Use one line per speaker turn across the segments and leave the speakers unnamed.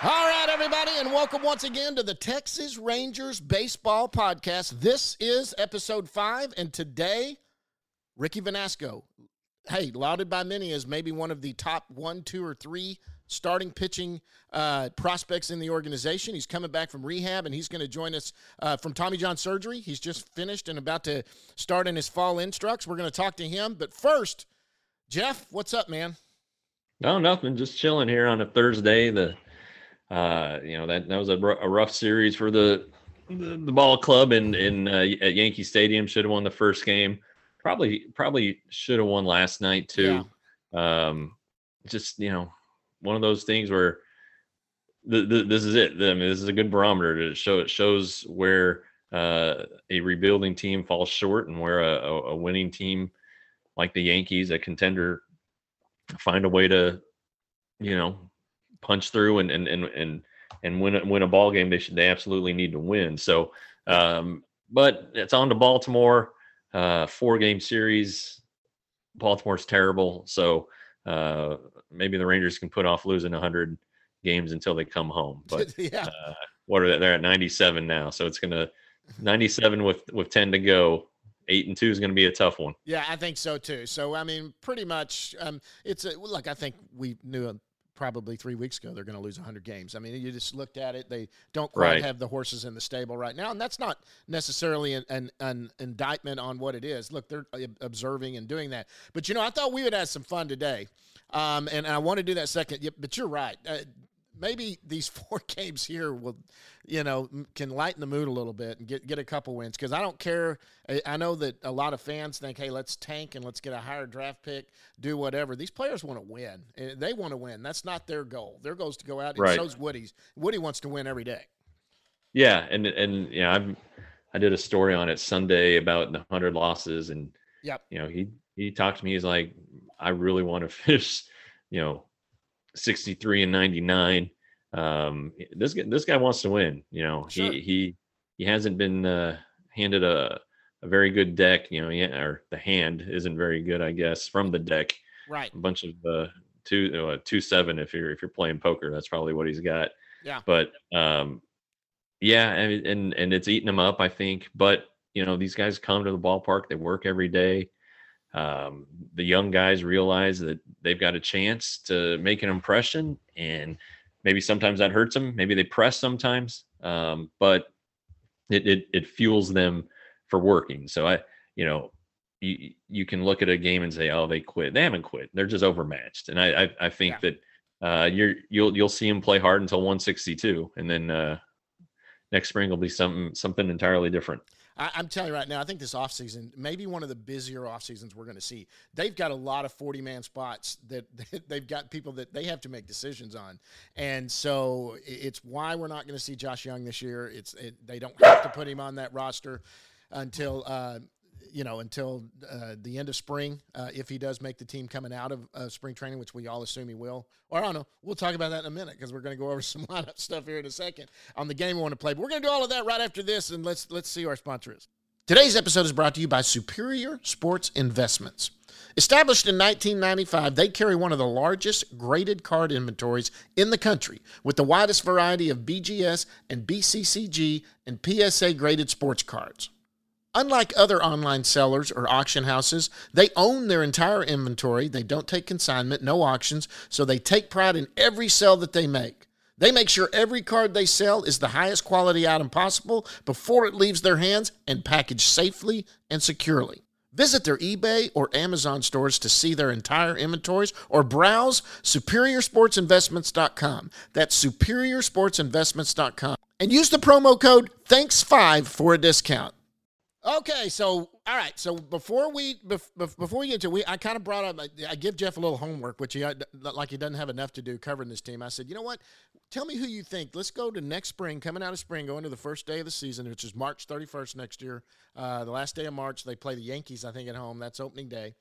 All right, everybody, and welcome once again to the Texas Rangers Baseball Podcast. This is episode five, and today, Ricky Vanasco, hey, lauded by many as maybe one of the top one, two, or three starting pitching uh, prospects in the organization. He's coming back from rehab, and he's going to join us uh, from Tommy John surgery. He's just finished and about to start in his fall instructs. We're going to talk to him, but first, Jeff, what's up, man?
No, nothing. Just chilling here on a Thursday. The uh, you know that that was a, a rough series for the, the, the ball club in in uh, at Yankee Stadium. Should have won the first game. Probably probably should have won last night too. Yeah. Um, just you know, one of those things where the, the, this is it. I mean, this is a good barometer to show. It shows where uh, a rebuilding team falls short and where a, a winning team like the Yankees, a contender, find a way to, you know, punch through and and and and and win a, win a ball game. They should they absolutely need to win. So, um, but it's on to Baltimore. Uh, four game series. Baltimore's terrible. So uh, maybe the Rangers can put off losing 100 games until they come home. But yeah. uh, what are they? They're at 97 now. So it's going to 97 with with 10 to go. Eight and two is going to be a tough one.
Yeah, I think so too. So I mean, pretty much, um, it's a, look. I think we knew probably three weeks ago they're going to lose 100 games. I mean, you just looked at it; they don't quite right. have the horses in the stable right now, and that's not necessarily an, an, an, indictment on what it is. Look, they're observing and doing that. But you know, I thought we would have some fun today, um, and I want to do that second. But you're right. Uh, maybe these four games here will, you know, can lighten the mood a little bit and get get a couple wins. Because I don't care. I know that a lot of fans think, hey, let's tank and let's get a higher draft pick, do whatever. These players want to win. Eh, they want to win. That's not their goal. Their goal is to go out. And right. so's Woody's. Woody wants to win every day.
Yeah, and and yeah, I'm. I did a story on it Sunday about the hundred losses, and
yep.
you know, he he talked to me. He's like, I really want to finish, you know, 63 and 99. Um, this this guy wants to win. You know, sure. he he he hasn't been uh, handed a a very good deck. You know, yeah, or the hand isn't very good, I guess, from the deck.
Right.
A bunch of uh, two uh, two seven if you're if you're playing poker, that's probably what he's got.
Yeah.
But um, yeah, and and and it's eating him up, I think. But you know, these guys come to the ballpark, they work every day um, the young guys realize that they've got a chance to make an impression and maybe sometimes that hurts them maybe they press sometimes um, but it, it, it fuels them for working. So i you know you, you can look at a game and say oh they quit. They haven't quit. They're just overmatched. And i i, I think yeah. that uh, you're you'll you'll see them play hard until 162 and then uh, next spring will be something something entirely different
I, am telling you right now, I think this offseason, maybe one of the busier off seasons we're going to see. They've got a lot of 40 man spots that they've got people that they have to make decisions on. And so it's why we're not going to see Josh Jung this year. It's it, They don't have to put him on that roster until uh, you know, until uh, the end of spring, uh, if he does make the team coming out of uh, spring training, which we all assume he will. Or I don't know. We'll talk about that in a minute because we're going to go over some lineup stuff here in a second on the game we want to play. But we're going to do all of that right after this, and let's let's see who our sponsor is. Today's episode is brought to you by Superior Sports Investments. Established in 1995, they carry one of the largest graded card inventories in the country with the widest variety of BGS and BCCG and PSA graded sports cards. Unlike other online sellers or auction houses, they own their entire inventory. They don't take consignment, no auctions, so they take pride in every sale that they make. They make sure every card they sell is the highest quality item possible before it leaves their hands and packaged safely and securely. Visit their eBay or Amazon stores to see their entire inventories or browse superiorsportsinvestments.com. That's superiorsportsinvestments.com. And use the promo code THANKS5 for a discount. Okay, so All right. So before we bef- bef- before we get to we, I kind of brought up. I, I give Jeff a little homework, which he uh, like he doesn't have enough to do covering this team. I said, you know what? Tell me who you think. Let's go to next spring, coming out of spring, going to the first day of the season, which is March 31st next year. Uh, the last day of March, they play the Yankees, I think, at home. That's opening day.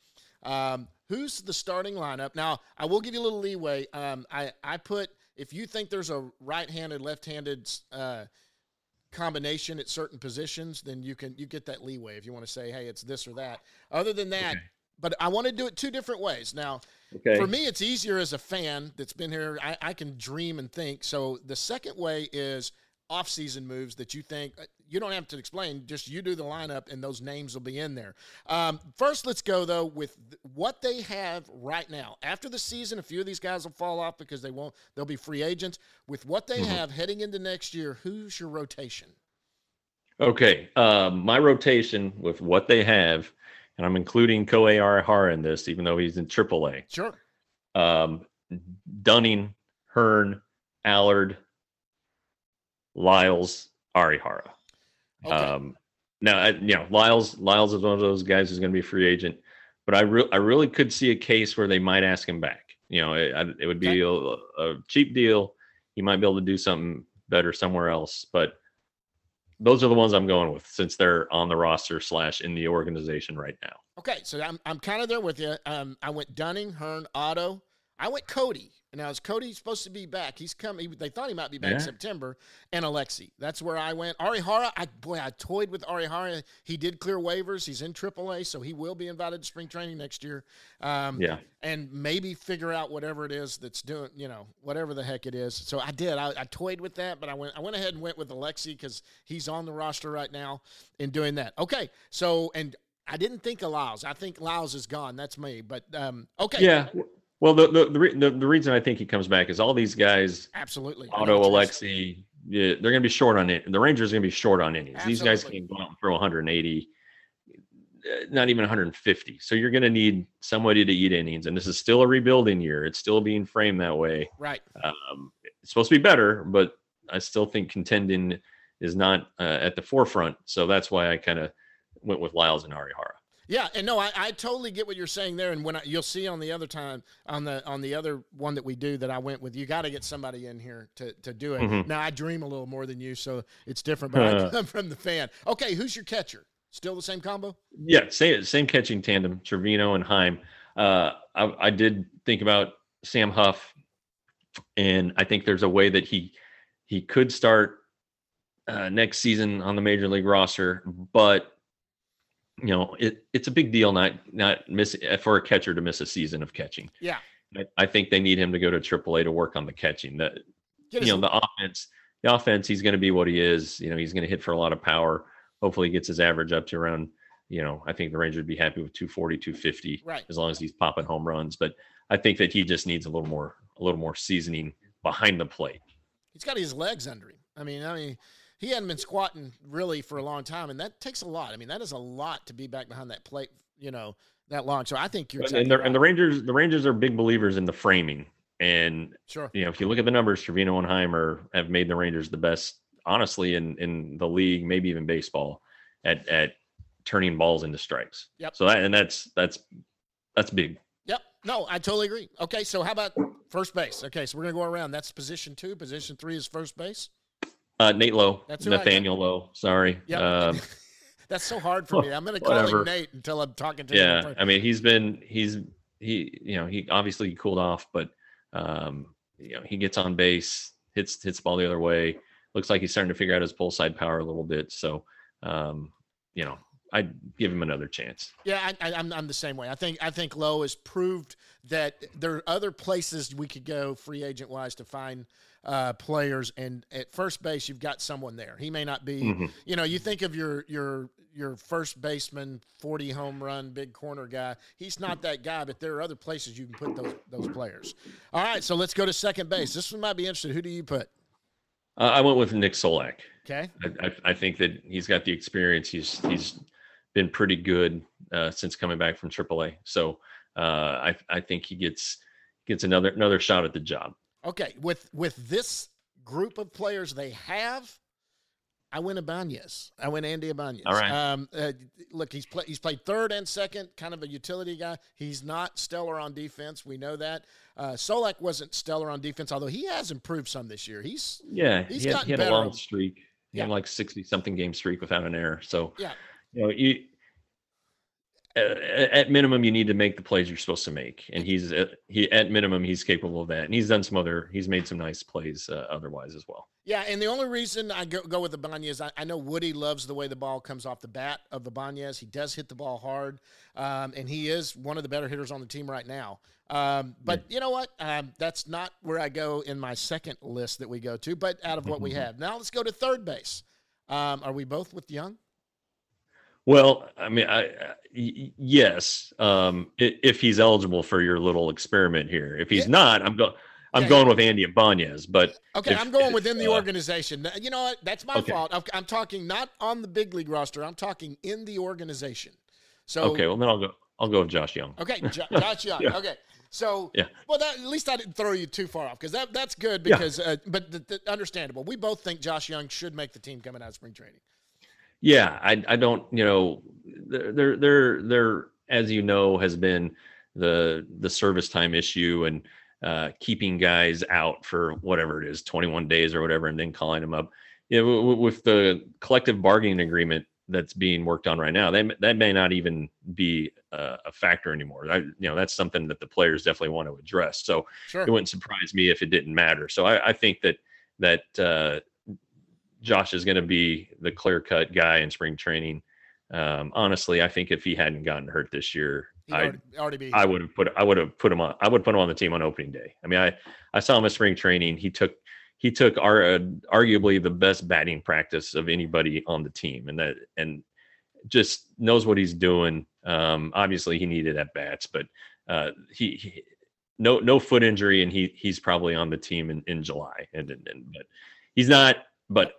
Um, who's the starting lineup? Now, I will give you a little leeway. Um, I I put if you think there's a right-handed, left-handed. Uh, combination at certain positions, then you can you get that leeway if you want to say, hey, it's this or that. Other than that, okay. but I want to do it two different ways. Now, okay. for me, it's easier as a fan that's been here. I, I can dream and think. So the second way is off-season moves that you think uh, you don't have to explain. Just you do the lineup, and those names will be in there. Um, first, let's go though with what they have right now. After the season, a few of these guys will fall off because they won't. They'll be free agents. With what they mm-hmm. have heading into next year, who's your rotation?
Okay, um, my rotation with what they have, and I'm including Arihara in this, even though he's in AAA.
Sure.
Um, Dunning, Hearn, Allard, Lyles, Arihara. Okay. Um, now, I, you know, Lyles Lyles is one of those guys who's going to be a free agent, but I re- I really could see a case where they might ask him back. You know, it, it would be okay. a, a, cheap deal. He might be able to do something better somewhere else, but those are the ones I'm going with since they're on the roster slash in the organization right now.
Okay, so I'm I'm kind of there with you. Um, I went Dunning, Hearn, Otto. I went Cody. Now is Cody supposed to be back? He's coming. They thought he might be back yeah. September. And Alexy, That's where I went. Arihara. I boy, I toyed with Arihara. He did clear waivers. He's in AAA, so he will be invited to spring training next year. Um,
yeah.
And maybe figure out whatever it is that's doing. You know, whatever the heck it is. So I did. I, I toyed with that, but I went. I went ahead and went with Alexy because he's on the roster right now in doing that. Okay. So and I didn't think of Lyles. I think Lyles is gone. That's me. But um, okay.
Yeah. Well, the the, the, the, the reason I think he comes back is all these guys,
absolutely,
Otto, Alexy, yeah, they're going to be short on it. The Rangers are going to be short on innings. Absolutely. These guys can go out and throw 180, uh, not even 150. So you're going to need somebody to eat innings, and this is still a rebuilding year. It's still being framed that way.
Right.
Um, it's supposed to be better, but I still think contending is not uh, at the forefront. So that's why I kind of went with Lyles and Arihara.
Yeah, and no, I, I totally get what you're saying there. And when I, you'll see on the other time on the on the other one that we do that I went with, you got to get somebody in here to to do it. Mm-hmm. Now I dream a little more than you, so it's different. But I come from the fan. Okay, who's your catcher? Still the same combo?
Yeah, same same catching tandem, Trevino and Heim. Uh, I, I did think about Sam Huff, and I think there's a way that he he could start uh, next season on the major league roster, but you know, it, it's a big deal not not miss for a catcher to miss a season of catching.
Yeah,
I, I think they need him to go to AAA to work on the catching. That you know, the offense, the offense, he's going to be what he is. You know, he's going to hit for a lot of power. Hopefully, he gets his average up to around. You know, I think the Rangers would be happy with 240, 250,
right.
as long as he's popping home runs. But I think that he just needs a little more, a little more seasoning behind the plate.
He's got his legs under him. I mean, I mean, he hadn't been squatting really for a long time, and that takes a lot. I mean, that is a lot to be back behind that plate, you know, that long. So I think you're
and,
right.
and the Rangers, the Rangers are big believers in the framing. And
sure,
you know, if you look at the numbers, Trevino and Heimer have made the Rangers the best, honestly, in in the league, maybe even baseball, at at turning balls into strikes.
Yep.
So that and that's that's that's big.
Yep. No, I totally agree. Okay, so how about first base? Okay, so we're gonna go around. That's position two. Position three is first base.
Uh, Nate Lowe. That's Nathaniel Lowe. Sorry.
Yeah. Um, That's so hard for me. I'm going to call him Nate until I'm talking to
yeah,
him.
Yeah. I mean, he's been, he's, he, you know, he obviously cooled off, but, um, you know, he gets on base, hits, hits the ball the other way. Looks like he's starting to figure out his pull side power a little bit. So, um, you know, I'd give him another chance.
Yeah, I, am I'm, I'm the same way. I think I think Lowe has proved that there are other places we could go free agent wise to find uh, players, and at first base you've got someone there. He may not be, mm-hmm. you know, you think of your your your first baseman, 40 home run, big corner guy. He's not that guy, but there are other places you can put those those players. All right, so let's go to second base. This one might be interesting. Who do you put?
Uh, I went with Nick Solak.
Okay.
I, I, I, think that he's got the experience. He's he's been pretty good uh, since coming back from AAA. So uh, I I think he gets gets another another shot at the job.
Okay, with with this group of players they have, I went Ibanez. I went Andy Ibanez.
All right.
Um, uh, look, he's play, he's played third and second, kind of a utility guy. He's not stellar on defense. We know that. Uh, Solak wasn't stellar on defense, although he has improved some this year. He's
Yeah,
He's
he had,
gotten
he had a long streak. He had
Yeah.
like sixty something game streak without an error. So
yeah,
you know you. Uh, At minimum, you need to make the plays you're supposed to make, and he's at, he at minimum he's capable of that, and he's done some other he's made some nice plays uh, otherwise as well.
yeah. And the only reason I go, go with Ibanez, I, I know Woody loves the way the ball comes off the bat of Ibanez. He does hit the ball hard, um, and he is one of the better hitters on the team right now. Um, but you know what? Um, that's not where I go in my second list that we go to. But out of what we have now, let's go to third base. Um, are we both with Jung?
Well, I mean, I, I- y- yes, um, if he's eligible for your little experiment here. If he's
Yeah.
not, I'm going. I'm
Yeah,
going with Andy Ibanez, but
Okay,
If-
I'm going
if,
within the
uh,
organization. You know what? That's my
Okay.
fault. I'm, I'm talking not on the big league roster. I'm talking in the organization. So
okay, well then I'll go. I'll go with Josh Jung.
Okay, Jo- Josh Jung.
Yeah.
Okay, so
Yeah.
well, that, at least I didn't throw you too far off because that that's good
Yeah.
because uh, but the, the, understandable. We both think Josh Jung should make the team coming out of spring training.
Yeah, I I don't you know there there there there as you know has been the the service time issue and uh, keeping guys out for whatever it is 21 days or whatever and then calling them up. Yeah, w- w- with the collective bargaining agreement that's being worked on right now, that that may not even be uh, a factor anymore. I, you know, that's something that the players definitely want to address. So
Sure.
it wouldn't surprise me if it didn't matter. So I, I think that that uh, Josh is going to be the clear cut guy in spring training. Um, honestly, I think if he hadn't gotten hurt this year, I
already.
I would have put I would have put him on I would put him on the team on opening day. I mean, I I saw him at spring training. He took he took our uh, arguably the best batting practice of anybody on the team, and that and just knows what he's doing. Um, obviously, he needed at bats, but uh, he, he no no foot injury, and he he's probably on the team in, in July. And, and, and but he's not. But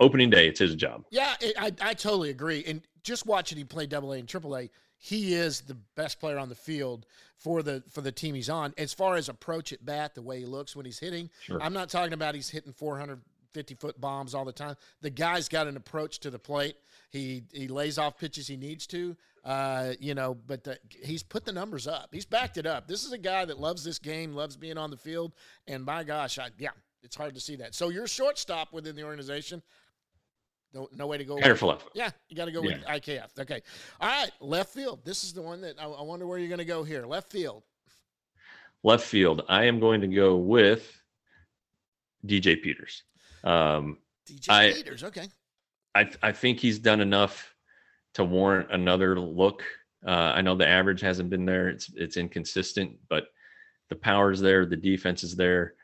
opening day, it's his job.
yeah, it, I I totally agree. And just watching him play Double A and Triple A, he is the best player on the field for the for the team he's on. As far as approach at bat, the way he looks when he's hitting,
Sure.
I'm not talking about he's hitting 450 foot bombs all the time. The guy's got an approach to the plate. He he lays off pitches he needs to. Uh, you know, but the, he's put the numbers up. He's backed it up. This is a guy that loves this game, loves being on the field, and my gosh, I, yeah, it's hard to see that. So you're shortstop within the organization. No, no way to go. Away. Yeah, you got to go with IKF. Okay, all right, left field. This is the one that I, I wonder where you're going to go here. Left field.
Left field, I am going to go with DJ Peters. Um,
DJ
I-
Peters. Okay.
I I think he's done enough to warrant another look. Uh, I know the average hasn't been there; it's it's inconsistent, but the power's there, the defense is there.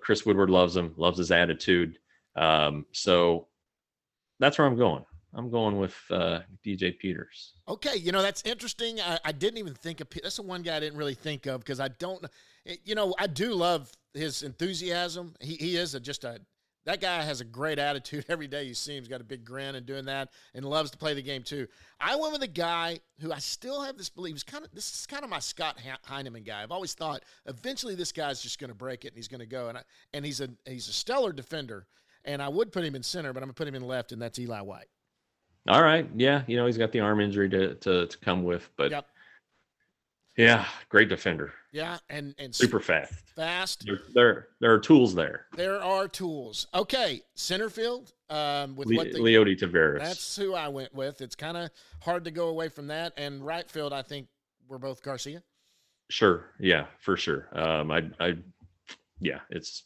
Chris Woodward loves him, loves his attitude. Um, so that's where I'm going. I'm going with uh, DJ Peters.
Okay, you know that's interesting. I, I didn't even think of. That's the one guy I didn't really think of because I don't. You know, I do love his enthusiasm. He he is a, just a. That guy has a great attitude every day. You see him, he's got a big grin and doing that, and loves to play the game too. I went with a guy who I still have this belief. He's kind of this is kind of my Scott Heineman guy. I've always thought eventually this guy's just going to break it and he's going to go. And I, and he's a he's a stellar defender. And I would put him in center, but I'm gonna put him in left, and that's Eli White.
All right, yeah, you know he's got the arm injury to to, to come with, but
Yep.
yeah, great defender,
Yeah, and and
super fast.
fast.
There, there, there are tools there.
There are tools. Okay, center field. Um, with
Le-
what the,
Leody Taveras.
that's who I went with. It's kind of hard to go away from that. And right field, I think we're both Garcia.
Sure. Yeah, for sure. Um, I, I, yeah, it's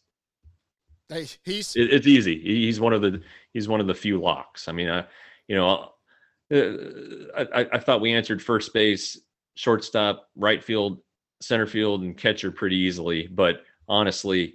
Hey, he's
it, it's easy. He's one of the he's one of the few locks. I mean, I, you know, uh, I, I- I thought we answered first base, shortstop, right field, center field, and catcher pretty easily. But honestly,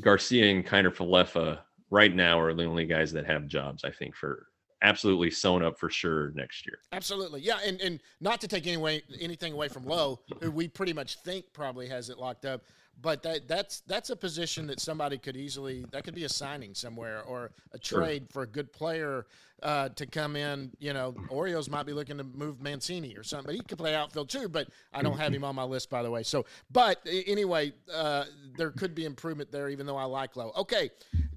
Garcia and Kiner Falefa right now are the only guys that have jobs. I think for absolutely sewn up for sure next year.
absolutely yeah. And and not to take any way, anything away from Lowe, who we pretty much think probably has it locked up. But that that's that's a position that somebody could easily that could be a signing somewhere or a
Sure.
trade for a good player uh, to come in. You know, Orioles might be looking to move Mancini or something, but he could play outfield too. But I don't have him on my list, by the way. So, but anyway, uh, there could be improvement there, even though I like Lowe. Okay,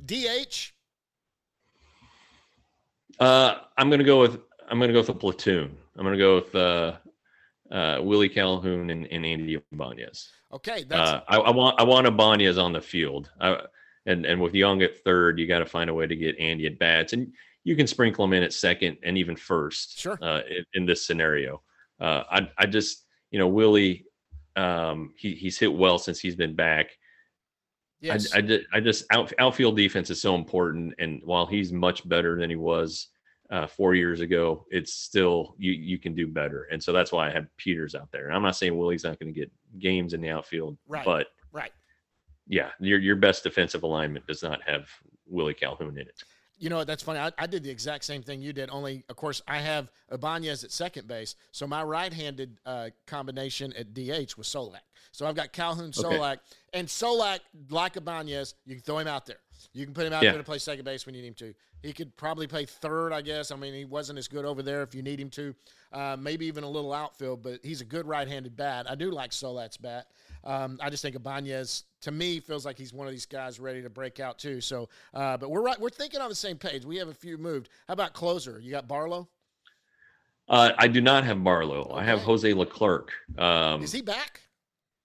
DH.
Uh, I'm gonna go with I'm gonna go with a platoon. I'm gonna go with uh, uh, Willie Calhoun and, and Andy Ibanez.
Okay, that's
Uh, I, I want I want Ibanez on the field. I, and and with Jung at third, you got to find a way to get Andy at bats, and you can sprinkle him in at second and even first.
Sure.
Uh, in, in this scenario, uh, I I just you know Willie, um, he he's hit well since he's been back.
yes.
I, I, I just out, outfield defense is so important, and while he's much better than he was uh, four years ago, it's still you you can do better, and so that's why I have Peters out there. And I'm not saying Willie's not going to get games in the outfield,
Right.
but
right.
yeah, your your best defensive alignment does not have Willie Calhoun in it.
You know what? That's funny. I, I did the exact same thing you did. Only, of course, I have Ibanez at second base, so my right-handed uh, combination at DH was Solak. So I've got Calhoun,
Okay.
Solak, and Solak, like Ibanez, you can throw him out there. You can put him out
Yeah.
there to play second base when you need him to. He could probably play third, I guess. I mean, he wasn't as good over there if you need him to. Uh, maybe even a little outfield, but he's a good right-handed bat. I do like Solak's bat. Um, I just think Ibanez, to me, feels like he's one of these guys ready to break out too. So, uh, but we're right. We're thinking on the same page. We have a few moved. How about closer? You got Barlow.
Uh, I do not have Barlow. I have Jose Leclerc. Um,
Is he back?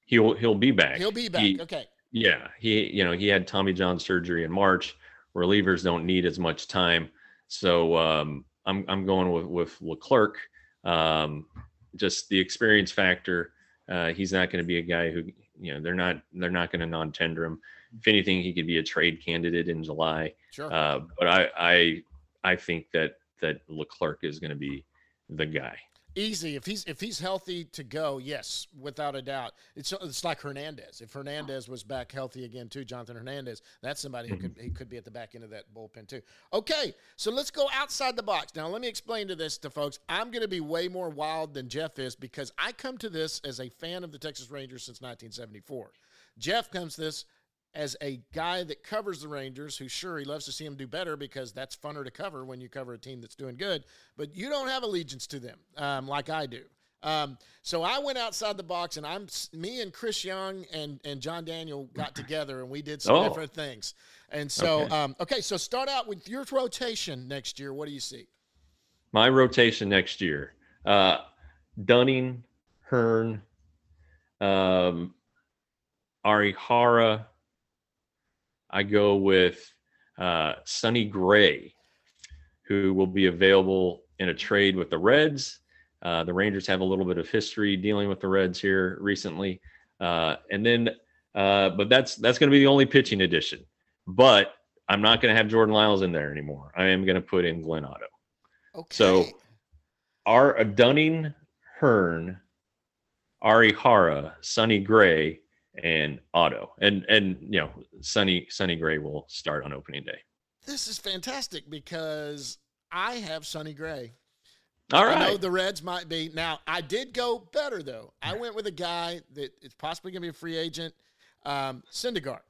he'll he'll be back.
He'll be back.
He-
okay.
Yeah, he you know he had Tommy John surgery in March. Relievers don't need as much time, so um, I'm I'm going with with Leclerc. Um, just the experience factor. Uh, he's not going to be a guy who you know they're not they're not going to non-tender him. If anything, he could be a trade candidate in July.
Sure.
Uh, but I I I think that that Leclerc is going to be the guy.
Easy. If he's if he's healthy to go, yes, without a doubt. It's it's like Hernandez. If Hernandez was back healthy again too, Jonathan Hernandez, that's somebody who could he could be at the back end of that bullpen too. Okay, so let's go outside the box. Now let me explain to this to folks. I'm going to be way more wild than Jeff is because I come to this as a fan of the Texas Rangers since 1974. Jeff comes to this as a guy that covers the Rangers, who sure he loves to see them do better because that's funner to cover when you cover a team that's doing good. But you don't have allegiance to them um, like I do. Um, so I went outside the box, and I'm me and Chris Young and and John Daniel got together, and we did some
Oh.
different things. And so,
Okay.
um, okay, so start out with your rotation next year. What do you see?
my rotation next year uh dunning hearn um arihara i go with uh sonny gray who will be available in a trade with the reds. Uh, the rangers have a little bit of history dealing with the reds here recently. Uh, and then uh, but that's that's going to be the only pitching addition. But i'm not going to have jordan lyles in there anymore. I am going to put in glenn otto.
Okay.
So- our Dunning, Hearn, Arihara, Sonny Gray, and Otto. And and you know, Sonny Sonny Gray will start on opening day.
this is fantastic because I have Sonny Gray.
All right.
I know the Reds might be. Now, I did go better, though. I went with a guy that is possibly going to be a free agent, um, Syndergaard.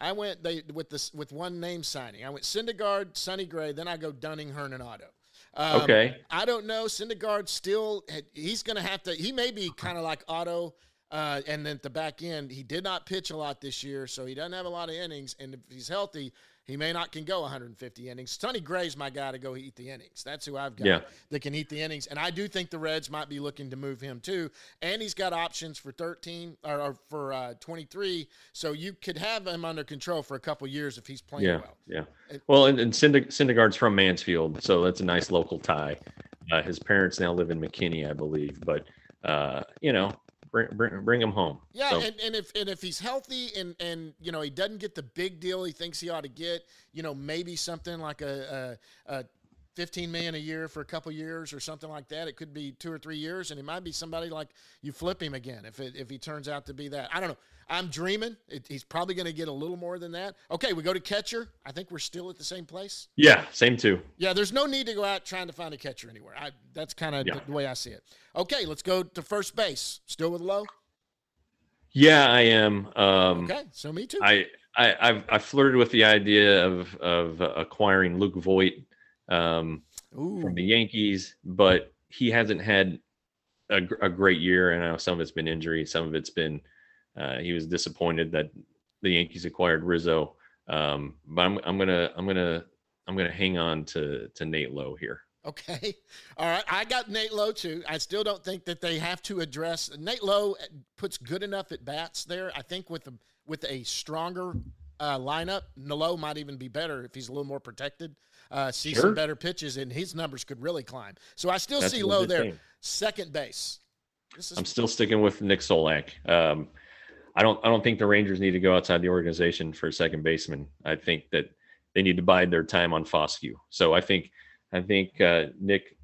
I went they with this with one name signing. I went Syndergaard, Sonny Gray, then I go Dunning, Hearn, and Otto. Um,
Okay.
I don't know. Syndergaard still, he's going to have to, he may be kind of like Otto. Uh, and then at the back end, he did not pitch a lot this year, so he doesn't have a lot of innings. And if he's healthy, he may not can go 150 innings. Sonny Gray's my guy to go eat the innings. That's who I've got
Yeah.
that can eat the innings. And I do think the Reds might be looking to move him too. And he's got options for 13 or, or for uh, 23. So you could have him under control for a couple years if he's playing
Yeah,
well.
yeah. Well, and, and Synder- Syndergaard's from Mansfield, so that's a nice local tie. Uh, his parents now live in McKinney, I believe, but uh, you know, bring bring, bring him home.
Yeah,
So-
and, and if and if he's healthy and and you know he doesn't get the big deal he thinks he ought to get, you know maybe something like a, a, a 15 million a year for a couple years or something like that. It could be two or three years, and it might be somebody like you flip him again if it, if he turns out to be that. I don't know. I'm dreaming. It, he's probably going to get a little more than that. Okay, we go to catcher. I think we're still at the same place.
yeah, same too.
Yeah, there's no need to go out trying to find a catcher anywhere. I, that's kind of
Yeah.
the way I see it. Okay, let's go to first base. Still with Lowe.
Yeah, I am. Um,
Okay, so me too.
I, I I've I flirted with the idea of of acquiring Luke Voit um,
Ooh.
from the Yankees, but he hasn't had a, a great year. And I know some of it's been injury, some of it's been uh, he was disappointed that the Yankees acquired Rizzo. Um, but I'm I'm gonna I'm gonna I'm gonna hang on to to Nate Lowe here.
Okay. All right. I got Nate Lowe too. I still don't think that they have to address Nate Lowe puts good enough at bats there. I think with a with a stronger uh, lineup, Lowe might even be better if he's a little more protected. Uh, see
Sure.
some better pitches, and his numbers could really climb. So I still
That's
see
a
Lowe there.
thing.
Second base. This is
I'm still sticking with Nick Solak. Um, I don't I don't think the Rangers need to go outside the organization for a second baseman. I think that they need to bide their time on Foscue. So I think I think uh, Nick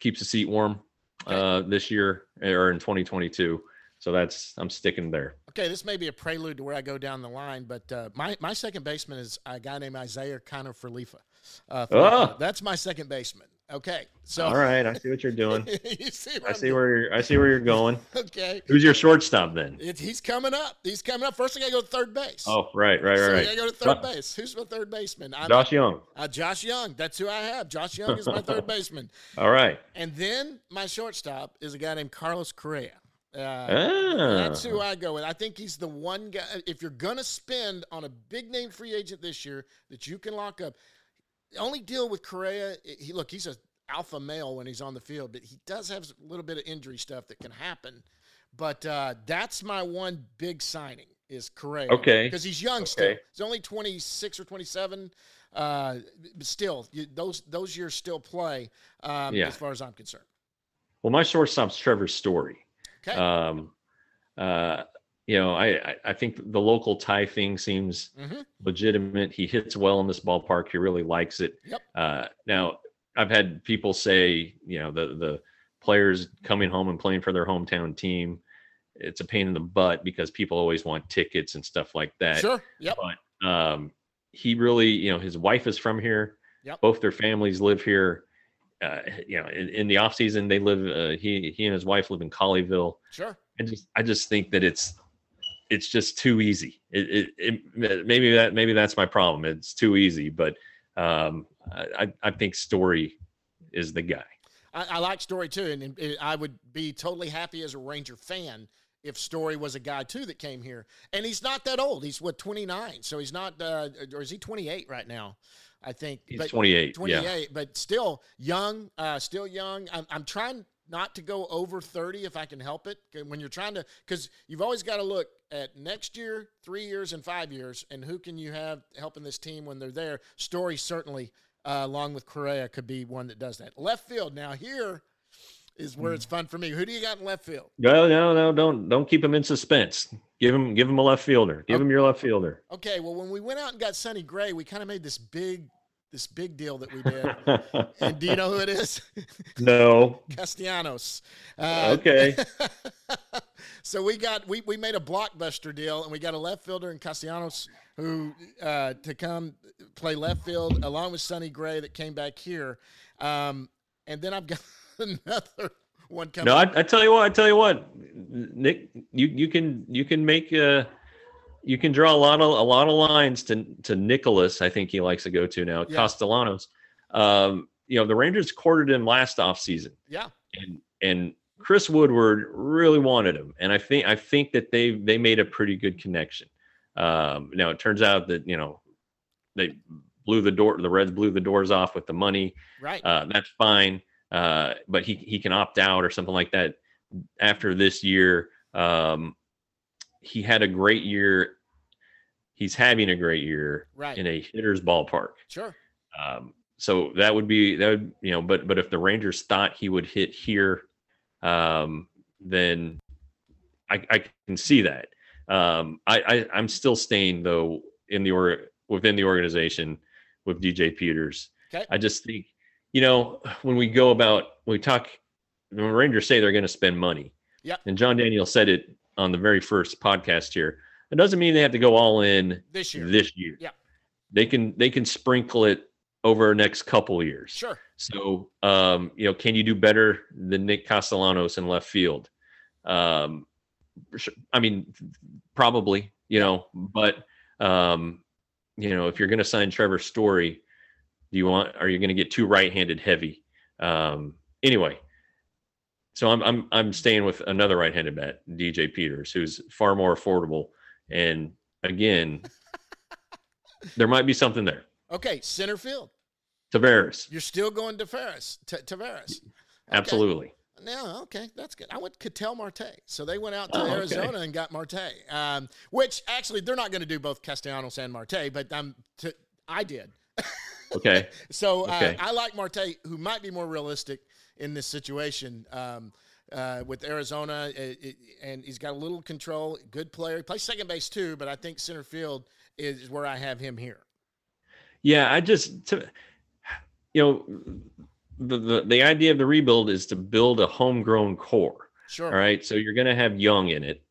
keeps the seat warm uh, this year or in 2022. So that's I'm sticking there.
Okay, this may be a prelude to where I go down the line, but uh, my my second baseman is a guy named Isiah Kiner Falefa. Uh,
Oh.
That's my second baseman. Okay, so
All right, I see what you're doing.
you see
I see
doing?
where you're, I see where you're going.
Okay,
Who's your shortstop then?
it, he's coming up. He's coming up. First, I got to go to third base.
Oh, right, right,
so
right,
I gotta go to third base. Who's my third baseman? I'm,
Josh Jung.
uh, Josh Jung. That's who I have. Josh Jung is my third baseman.
All right.
And then my shortstop is a guy named Carlos Correa. Uh,
Ah.
That's who I go with. I think he's the one guy. If you're gonna spend on a big name free agent this year that you can lock up, the only deal with Correa, he look, he's a alpha male when he's on the field, but he does have a little bit of injury stuff that can happen. But uh, that's my one big signing is Correa.
Okay.
because he's young still. He's only 26 or 27. Uh, but still, you, those those years still play. Um,
Yeah.
as far as I'm concerned.
Well, my source shortstop's Trevor Story.
Okay.
Um, uh, you know, I, I think the local tie thing seems
Mhm.
legitimate. He hits well in this ballpark. He really likes it.
Yep.
Uh, now, I've had people say, you know, the the players coming home and playing for their hometown team, it's a pain in the butt because people always want tickets and stuff like that.
Sure. Yep.
But um, he really, you know, his wife is from here.
Yep.
Both their families live here. Uh, you know, in, in the off season, they live. Uh, he he and his wife live in Colleyville.
Sure.
I just I just think that it's it's just too easy. It, it, it maybe that maybe that's my problem. It's too easy, but um, I I- think Story is the guy.
I, I like Story too, and, and I would be totally happy as a Ranger fan if Story was a guy too that came here. And he's not that old. He's what 29, so he's not, uh, or is he 28 right now? I think
He's
But-
28.
28,
Yeah.
but still young, uh, still young. I'm, I'm trying not to go over 30 if I can help it. When you're trying to, because you've always got to look at next year, three years, and five years, and who can you have helping this team when they're there. Story certainly, uh, along with Correa, could be one that does that. Left field. Now here is where it's fun for me. Who do you got in left field?
No, no, no, don't don't keep him in suspense. Give him give him a left fielder. Give him your left fielder.
Okay, well, when we went out and got Sonny Gray, we kind of made this big, this big deal that we did. and do you know who it is?
no.
Castellanos. Uh,
Okay.
so we got we, we made a blockbuster deal, and we got a left fielder in Castellanos who uh, to come play left field along with Sonny Gray that came back here, um, and then I've got another one coming.
No, I, I tell you what. I tell you what, Nick. You you can you can make uh you can draw a lot of a lot of lines to to Nicholas. I think he likes to go to now.
Yeah.
Castellanos. Um, you know the Rangers courted him last offseason.
yeah,
and and Chris Woodward really wanted him, and I think I think that they they made a pretty good connection. Um, now it turns out that you know they blew the door, the Reds blew the doors off with the money.
right.
Uh, that's fine, uh, but he he can opt out or something like that after this year. Um, he had a great year. He's having a great year
right.
in a hitter's ballpark.
sure.
Um, so that would be that would you know, but but if the Rangers thought he would hit here, um, then I, I can see that. Um, I, I I'm still staying though in the or within the organization with DJ Peters.
Okay.
I just think you know when we go about we talk when Rangers say they're going to spend money.
Yeah.
And John Daniel said it on the very first podcast here. It doesn't mean they have to go all in
This year.
this year.
Yeah.
They can they can sprinkle it over the next couple years.
Sure.
So um, you know, can you do better than Nick Castellanos in left field? Um, I mean, probably, you know, but um, you know, if you're going to sign Trevor Story, do you want? Are you going to get too right-handed heavy? Um, anyway, so I'm I'm I'm staying with another right-handed bat, DJ Peters, who's far more affordable, and again, there might be something there.
Okay, center field.
Taveras.
You're still going to Ferris, T- Taveras. Okay.
Absolutely.
No, okay, that's good. I went Ketel Marte. So they went out to
Oh, okay.
Arizona and got Marte, um, which actually they're not going to do both Castellanos and Marte, but um, t- I did.
Okay.
So uh,
Okay.
I like Marte, who might be more realistic in this situation um, uh, with Arizona, it, it- and he's got a little control. Good player. He plays second base too, but I think center field is where I have him here.
Yeah, I just to, you know the, the the idea of the rebuild is to build a homegrown core.
Sure.
All right, so you're going to have Young in it.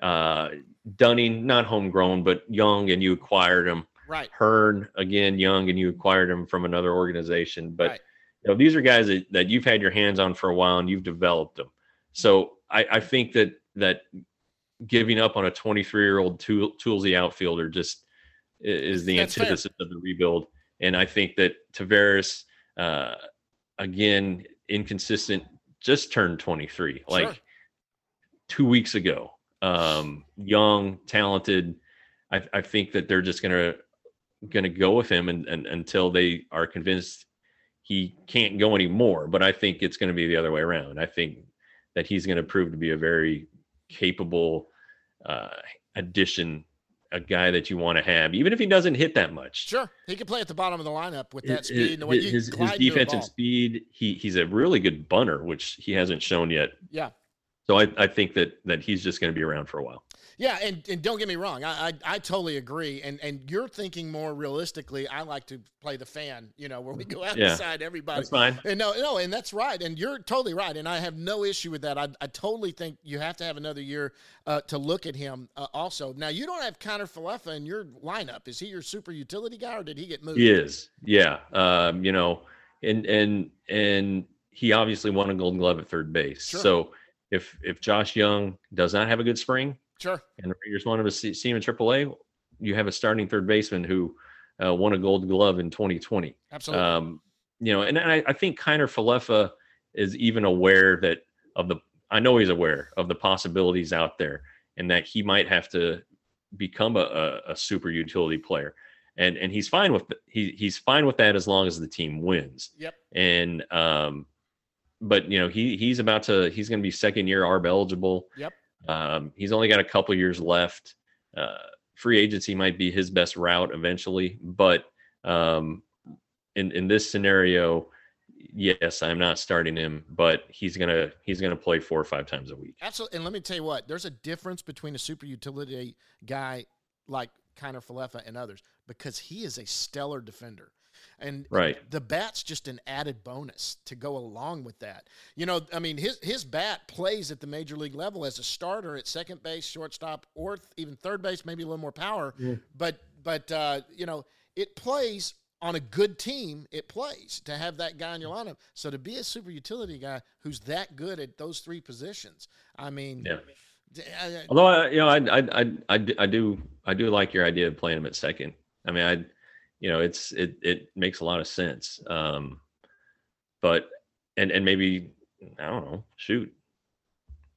Uh, Dunning, not homegrown, but Young, and you acquired him.
Right.
Hearn, again, Young, and you acquired him from another organization. But
Right.
you know, these are guys that, that you've had your hands on for a while and you've developed them. So I, I think that that giving up on a 23 year old tool, toolsy outfielder just is the
That's fair.
antithesis of the rebuild. And I think that Taveras, uh, again, inconsistent, just turned 23, like two weeks ago. Um, young, talented. I, I think that they're just gonna gonna go with him and, and until they are convinced he can't go anymore. But I think it's gonna be the other way around. I think that he's gonna prove to be a very capable uh, addition, a guy that you want to have, even if he doesn't hit that much.
Sure. He can play at the bottom of the lineup with that
His-
speed and the way
his, his
into a
defensive
ball.
speed, he he's a really good bunter, which he hasn't shown yet.
Yeah.
So I, I think that that he's just going to be around for a while.
Yeah, and, and don't get me wrong, I, I I totally agree. And and you're thinking more realistically. I like to play the fan, you know, where we go outside
Yeah.
everybody.
That's fine.
And no, no, and that's right. And you're totally right. And I have no issue with that. I, I totally think you have to have another year uh, to look at him uh, also. Now, you don't have Kiner Falefa in your lineup. Is he your super utility guy or did he get moved?
He is, yeah. Um, you know, and and and he obviously won a Golden Glove at third base.
Sure.
So if if Josh Jung does not have a good spring,
Sure.
and the Raiders want him to see, see him in AAA, you have a starting third baseman who uh, won a Gold Glove in 2020.
Absolutely.
Um, you know, and I, I think Kiner Falefa is even aware that of the. I know he's aware of the possibilities out there, and that he might have to become a, a, a super utility player, and and he's fine with he he's fine with that as long as the team wins.
yep.
And um, but you know he he's about to he's going to be second year ARB eligible.
Yep.
Um, he's only got a couple years left. Uh, free agency might be his best route eventually, but um, in in this scenario, yes, I'm not starting him, but he's gonna he's gonna play four or five times a week.
Absolutely. And let me tell you what, there's a difference between a super utility guy like Kiner Falefa and others because he is a stellar defender. And
Right.
the bat's just an added bonus to go along with that. You know, I mean, his his bat plays at the major league level as a starter at second base, shortstop, or th- even third base, maybe a little more power. But but uh, you know, it plays on a good team. It plays to have that guy in your lineup. So to be a super utility guy who's that good at those three positions, I mean,
Yeah.
d- I- I-
Although I, you know, I do, I do like your idea of playing him at second. I mean, I, you know, it's it it makes a lot of sense. Um, but and and maybe I don't know, shoot,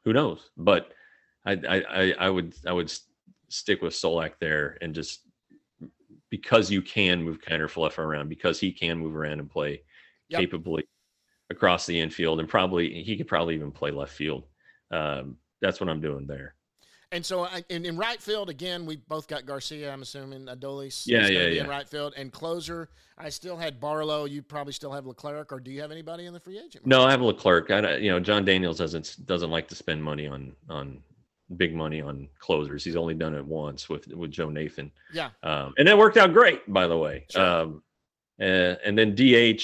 who knows? But I I I, would I would stick with Solak there and just because you can move Kiner Falefa around because he can move around and play
Yep.
capably across the infield and probably he could probably even play left field. Um, that's what I'm doing there.
And so I, in, in right field again, we both got Garcia. I'm assuming Adolis.
Yeah,
gonna
yeah,
In right field and closer, I still had Barlow. You probably still have Leclerc, or do you have anybody in the free agent?
No, I have Leclerc. I, you know, John Daniels doesn't doesn't like to spend money on on big money on closers. He's only done it once with with Joe Nathan,
Yeah,
um, and that worked out great, by the way.
Sure.
Um, uh, and then DH,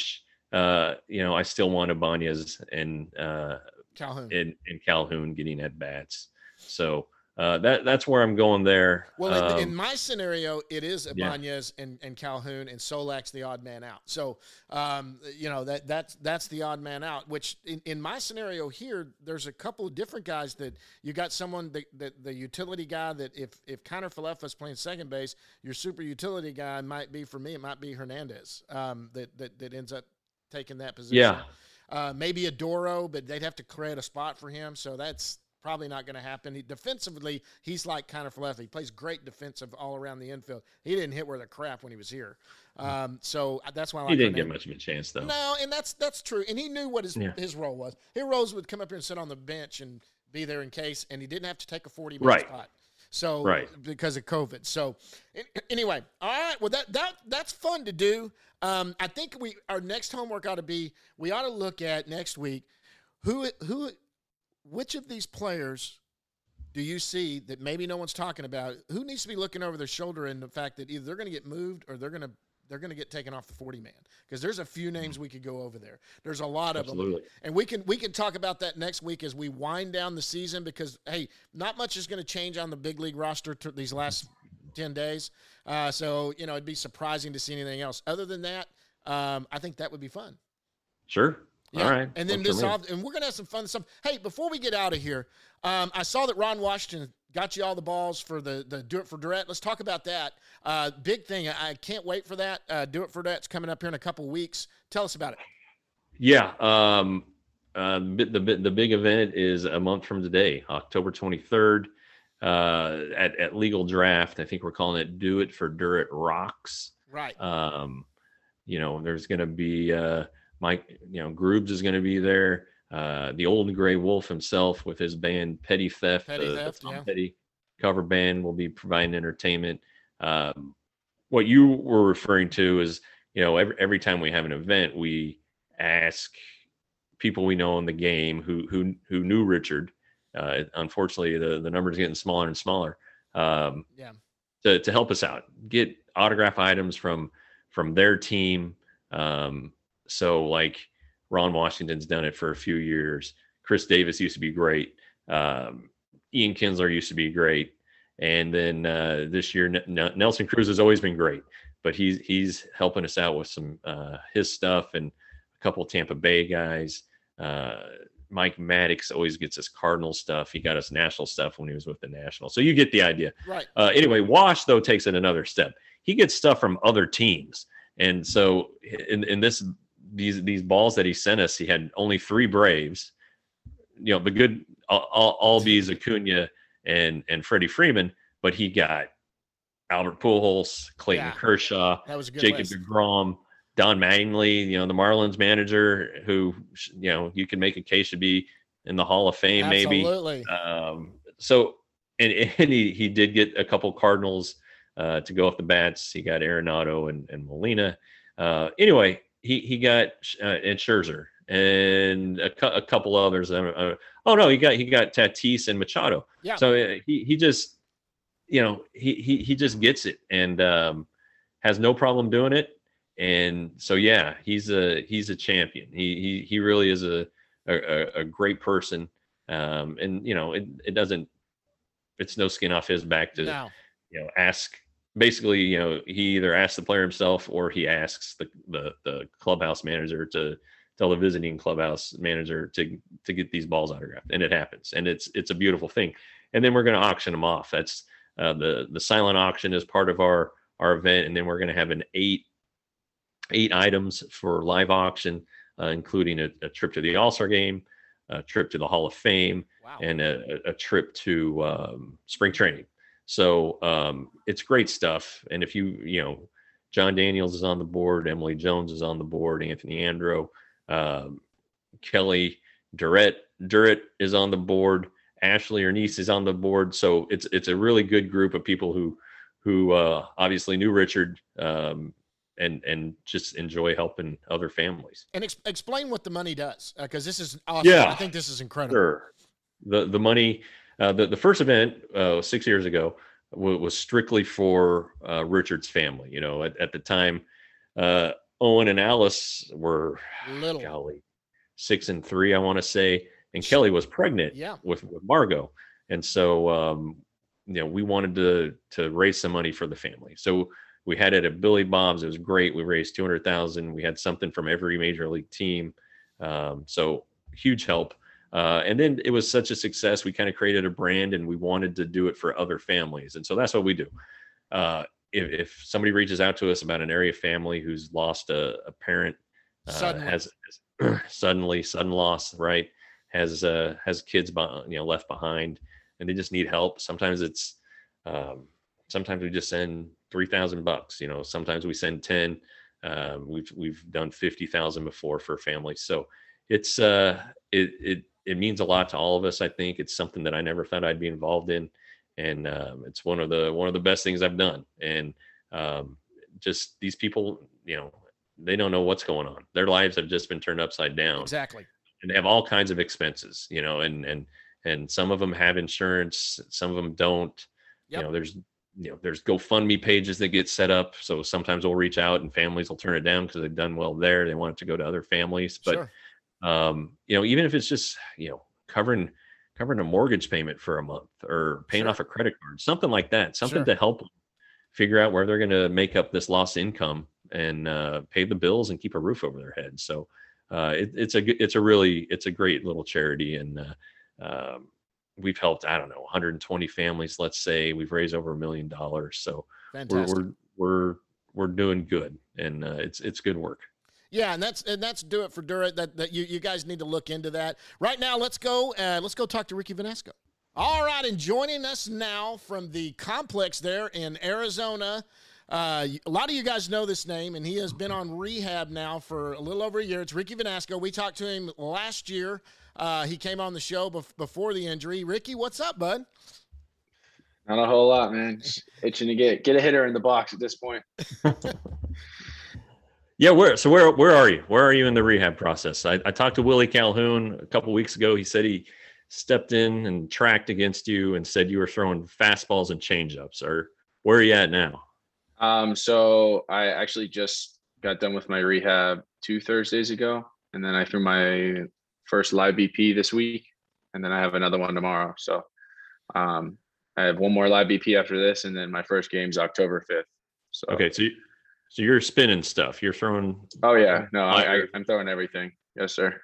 uh, you know, I still want Ibanez and uh,
Calhoun.
and, and Calhoun getting at bats. So uh, that that's where I'm going there.
Well, in,
Um,
in my scenario, it is
yeah.
Ibanez and, and Calhoun, and Solak's the odd man out. So, um, you know that that's that's the odd man out. Which in, in my scenario here, there's a couple of different guys that you got someone that, that the utility guy that if if Kiner Falefa is playing second base, your super utility guy might be for me. It might be Hernandez um, that that that ends up taking that position.
Yeah.
Uh, maybe Doro, but they'd have to create a spot for him. So that's probably not going to happen. He, defensively, he's like kind of left. He plays great defensive all around the infield. He didn't hit where the crap when he was here. Um, so that's why I like
he didn't get much of a chance though.
No, and that's that's true. And he knew what his
Yeah.
his role was. His roles would come up here and sit on the bench and be there in case, and he didn't have to take a forty man
Right.
spot. So
Right.
because of COVID. So anyway, all right. Well, that that that's fun to do. Um, I think we our next homework ought to be we ought to look at next week who who which of these players do you see that maybe no one's talking about? Who needs to be looking over their shoulder in the fact that either they're going to get moved or they're going to they're going to get taken off the 40 man because there's a few names we could go over there. There's a lot of them. And we can we can talk about that next week as we wind down the season because hey, not much is going to change on the big league roster these last 10 days. Uh, so, you know, it'd be surprising to see anything else. Other than that, um, I think that would be fun.
Sure.
Yeah.
All right.
And then this off, and we're gonna have some fun stuff. Hey, before we get out of here, um, I saw that Ron Washington got you all the balls for the the Do It for Durrett. Let's talk about that. Uh, big thing. I can't wait for that. Uh, Do It for Durrett's coming up here in a couple weeks. Tell us about it.
Yeah. Um, uh, the, the the big event is a month from today, October 23rd, uh, at at Legal Draft. I think we're calling it "Do It for Durrett Rocks."
Right.
Um, you know, there's going to be uh, Mike. You know, Groobs is going to be there. Uh, the old gray wolf himself with his band Petty Theft,
Petty
the, the Tom
yeah.
Petty cover band will be providing entertainment. Um, what you were referring to is, you know, every every time we have an event, we ask people we know in the game who who who knew Richard. Uh, unfortunately, the the number is getting smaller and smaller. Um,
Yeah.
to to help us out, get autograph items from from their team. Um, so like Ron Washington's done it for a few years. Chris Davis used to be great. Um, Ian Kinsler used to be great. And then uh, this year, N- N- Nelson Cruz has always been great, but he's he's helping us out with some uh, his stuff and a couple Tampa Bay guys. Uh, Mike Maddux always gets us Cardinal stuff. He got us national stuff when he was with the National. So you get the idea.
Right.
Uh, anyway, Wash though takes it another step. He gets stuff from other teams, and so in, in this these these balls that he sent us, he had only three Braves. You know, the good all, Albies, Acuna, and and Freddie Freeman, but he got Albert Pujols, Clayton
Yeah.
Kershaw,
That was
Jacob
list.
DeGrom, Don Mattingly, you know, the Marlins manager, who you know you can make a case to be in the Hall of Fame, maybe. Um, so, and, and he, he did get a couple Cardinals uh, to go off the bats. He got Arenado and, and Molina. Uh, anyway, he, he got uh, and Scherzer and a, cou- a couple others. Uh, uh, oh no, he got he got Tatis and Machado.
Yeah.
So uh, he he just you know he he he just gets it and um, has no problem doing it. And so yeah, he's a he's a champion. He he he really is a a, a- great person. Um, and you know it it doesn't it's no skin off his back to
now,
you know ask basically you know he either asks the player himself or he asks the the, the clubhouse manager to tell the visiting clubhouse manager to to get these balls autographed. And it happens. And it's it's a beautiful thing. And then we're going to auction them off. That's uh, the the silent auction is part of our our event. And then we're going to have an eight eight items for live auction uh, including a, a trip to the all-star game a trip to the hall of fame
wow.
and a, a a trip to um, spring training. So um, it's great stuff. And if you, you know, Jon Daniels is on the board, Emily Jones is on the board, Anthony Andro, um, Kelly Durrett, Durrett is on the board, Ashley Ernice is on the board. So it's it's a really good group of people who who uh, obviously knew Richard um, and and just enjoy helping other families.
and ex- explain what the money does because this is awesome.
Yeah.
I think this is incredible.
Sure. The the money, uh, the the first event uh, six years ago wa- was strictly for uh, Richard's family. You know, at, at the time, uh, Owen and Alice were
Little.
golly six and three, I want to say, and Kelly was pregnant
Yeah.
with with Margot, and so um, you know we wanted to to raise some money for the family. So we had it at Billy Bob's. It was great. We raised two hundred thousand. We had something from every major league team. Um, so huge help. Uh, and then it was such a success. We kind of created a brand, and we wanted to do it for other families. And so that's what we do. Uh, if, if somebody reaches out to us about an area family who's lost a, a parent, uh,
Suddenly.
has suddenly sudden loss, right? has uh, has kids you know left behind, and they just need help. Sometimes it's um, sometimes we just send three thousand bucks. You know, sometimes we send ten. Um, we've we've done fifty thousand before for families. So it's uh it it it means a lot to all of us. I think it's something that I never thought I'd be involved in, and um, it's one of the one of the best things I've done. And um, just these people, you know, they don't know what's going on. Their lives have just been turned upside down.
Exactly.
And they have all kinds of expenses, you know, and and and some of them have insurance, some of them don't. Yep. You know, there's you know, there's GoFundMe pages that get set up. So sometimes we'll reach out and families will turn it down because they've done well there. They want it to go to other families. But sure um, you know, even if it's just, you know, covering covering a mortgage payment for a month or paying sure. off a credit card, something like that, something sure. to help them figure out where they're going to make up this lost income and uh, pay the bills and keep a roof over their head. So uh, it, it's a it's a really it's a great little charity, and uh, um, we've helped I don't know 120 families. Let's say we've raised over a million dollars. So we're, we're we're we're doing good, and uh, it's it's good work.
Yeah, and that's and that's do it for Durrett. That, that you, you guys need to look into that. Right now, let's go. Uh, let's go talk to Ricky Vanasco. All right, and joining us now from the complex there in Arizona. Uh, a lot of you guys know this name, and he has been on rehab now for a little over a year. It's Ricky Vanasco. We talked to him last year. Uh, he came on the show bef- before the injury. Ricky, what's up, bud?
Not a whole lot, man. Just itching to get get a hitter in the box at this point.
Yeah, where so where where are you? Where are you in the rehab process? I, I talked to Willie Calhoun a couple weeks ago. He said he stepped in and tracked against you and said you were throwing fastballs and changeups. Or where are you at now?
Um, so I actually just got done with my rehab two Thursdays ago, and then I threw my first live BP this week, and then I have another one tomorrow. So um, I have one more live BP after this, and then my first game's October fifth. So
okay, so you, so you're spinning stuff. You're throwing.
Oh yeah, no, I, I, I'm throwing everything. Yes, sir.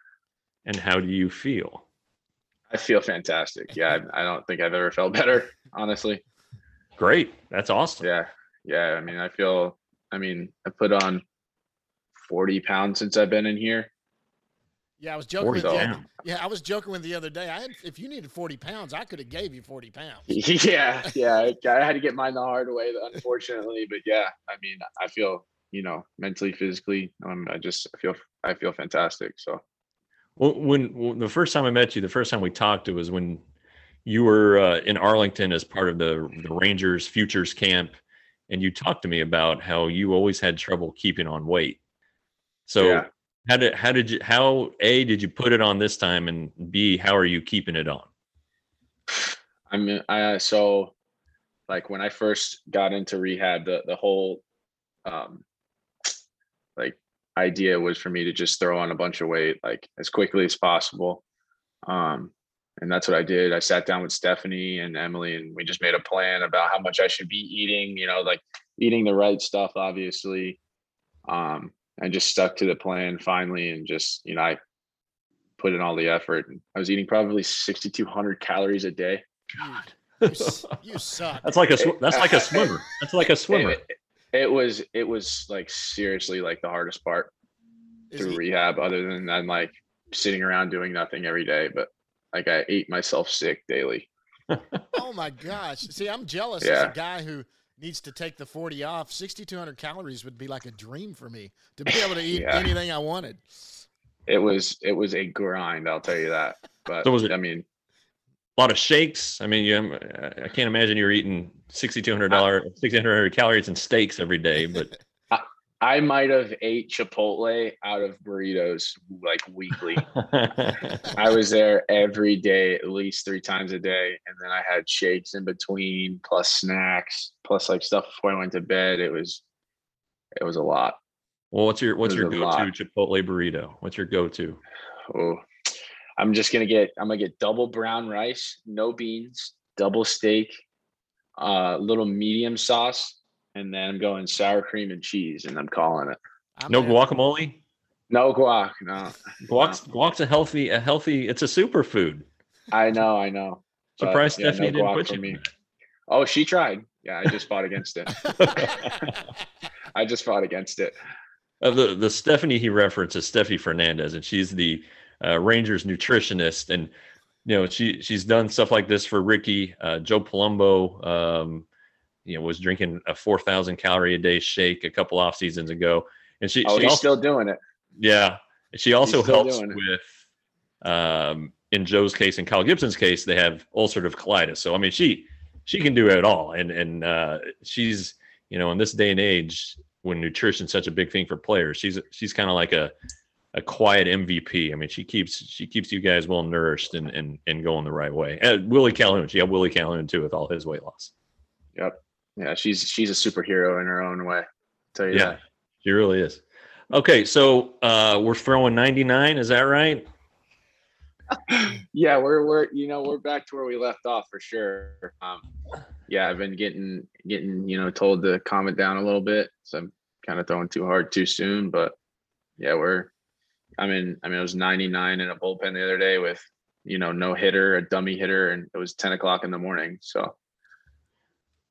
And how do you feel?
I feel fantastic. Yeah, I, I don't think I've ever felt better, honestly.
Great. That's awesome.
Yeah. Yeah. I mean, I feel, I mean, I put on 40 pounds since I've been in here.
Yeah, I was joking with you. Yeah, I was joking with the other day. I had if you needed 40 pounds, I could have gave you 40 pounds.
yeah, yeah. I had to get mine the hard way, unfortunately. But yeah, I mean, I feel, you know, mentally, physically, um, I just feel I feel fantastic. So
well, when, when, the first time I met you, the first time we talked, it was when you were uh, in Arlington as part of the the Rangers Futures Camp, and you talked to me about how you always had trouble keeping on weight. So yeah how did how did you how a did you put it on this time? And b how are you keeping it on?
I mean i so like when i first got into rehab the the whole um like idea was for me to just throw on a bunch of weight like as quickly as possible. Um and that's what i did. I sat down with stephanie and emily and we just made a plan about how much i should be eating you know like eating the right stuff obviously. Um I just stuck to the plan finally and just, you know, I put in all the effort. And I was eating probably 6,200 calories a day.
God, you, you suck.
That's like a, that's like a uh, swimmer. That's like a swimmer.
It, it was, it was like seriously like the hardest part Is through he- rehab other than than like sitting around doing nothing every day. But like I ate myself sick daily.
oh my gosh. See, I'm jealous yeah. as a guy who needs to take the 40 off, 6,200 calories would be like a dream for me to be able to eat yeah. anything I wanted.
It was it was a grind, I'll tell you that. But so was it, I mean,
a lot of shakes. I mean, you, I can't imagine you're eating $6,200, 6,200 calories and steaks every day, but
I might have ate Chipotle out of burritos like weekly. I was there every day, at least three times a day. And then I had shakes in between, plus snacks, plus like stuff before I went to bed. It was it was a lot.
Well, what's your what's your go-to Chipotle burrito? What's your go-to?
Oh, I'm just gonna get I'm gonna get double brown rice, no beans, double steak, uh little medium sauce, and then I'm going sour cream and cheese, and I'm calling it.
I'm no guacamole.
No guac. No.
Guac's no. guac's a healthy, a healthy. It's a superfood.
I know. I know.
Surprised yeah, Stephanie no didn't put you. Me.
Oh, she tried. Yeah, I just fought against it. I just fought against it.
Uh, the the Stephanie he references Stephanie Fernandez, and she's the uh, Rangers nutritionist, and you know she she's done stuff like this for Ricky. Uh, Joe Palumbo, um, you know, was drinking a four thousand calorie a day shake a couple off seasons ago, and she,
Oh,
she
he's
also,
still doing it.
yeah, she also helps with, um, in Joe's case and Kyle Gibson's case, they have ulcerative colitis. So I mean, she she can do it all, and and uh, she's you know in this day and age when nutrition's such a big thing for players, she's she's kind of like a a quiet MVP. I mean, she keeps she keeps you guys well nourished and and and going the right way. And Willie Calhoun, she had Willie Calhoun too with all his weight loss.
Yep. Yeah, she's she's a superhero in her own way. tell you
Yeah, she really is. Okay, so uh, we're throwing 99. Is that right?
Yeah, we're we're you know we're back to where we left off for sure. Um, yeah, I've been getting getting you know told to calm it down a little bit, so I'm kind of throwing too hard too soon. But yeah, we're. I mean, I mean, it was 99 in a bullpen the other day with you know no hitter, a dummy hitter, and it was 10 o'clock in the morning. So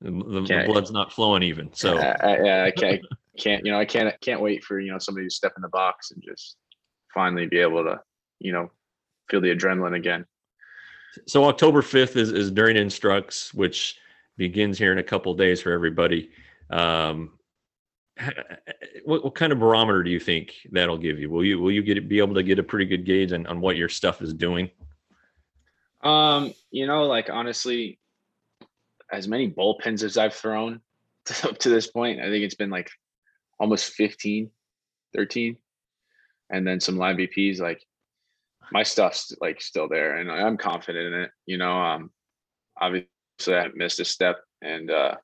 The, the- blood's not flowing even. So
I, I, yeah, I can't, can't, you know, I can't, can't wait for, you know, somebody to step in the box and just finally be able to, you know, feel the adrenaline again.
So October 5th is, is during instructs, which begins here in a couple of days for everybody. Um, what, what kind of barometer do you think that'll give you? Will you will you get be able to get a pretty good gauge on, on what your stuff is doing?
Um, you know, like honestly, as many bullpens as I've thrown up to this point, I think it's been like almost 15, 13. And then some live BPs, like my stuff's like still there and I'm confident in it. You know, um obviously I missed a step and uh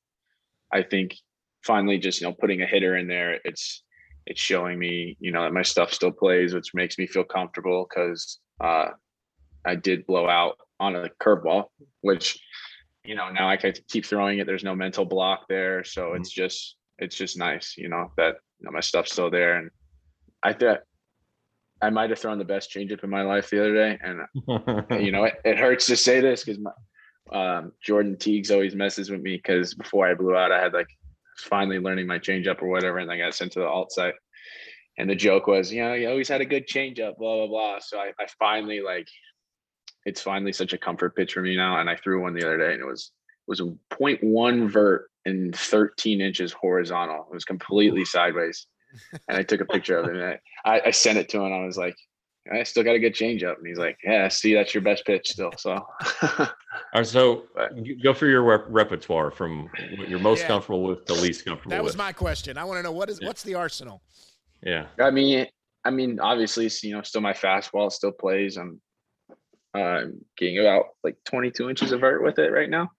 I think finally just you know putting a hitter in there, it's it's showing me, you know, that my stuff still plays, which makes me feel comfortable because uh I did blow out on a curveball, which you know now I can keep throwing it. There's no mental block there, so it's just it's just nice, you know, that you know my stuff's still there. And I thought I might have thrown the best changeup in my life the other day, and you know it, it hurts to say this because my um, Jordan Teagues always messes with me because before I blew out, I had like finally learning my changeup or whatever, and I got sent to the alt site. And the joke was, you know, you always had a good changeup, blah blah blah. So I, I finally like it's finally such a comfort pitch for me now. And I threw one the other day and it was it was a 0.1 vert and 13 inches horizontal. It was completely sideways. And I took a picture of it and I, I sent it to him. I was like, I still got a good changeup. And he's like, Yeah, see, that's your best pitch still. So
All right, so
But-
go for your rep- repertoire from what you're most
Yeah.
comfortable with to least comfortable
That was
with.
my question. I want to know what is
Yeah.
what's the arsenal?
yeah.
I mean, I mean, obviously, you know, still my fastball still plays. I'm uh, getting about like 22 inches of vert with it right now.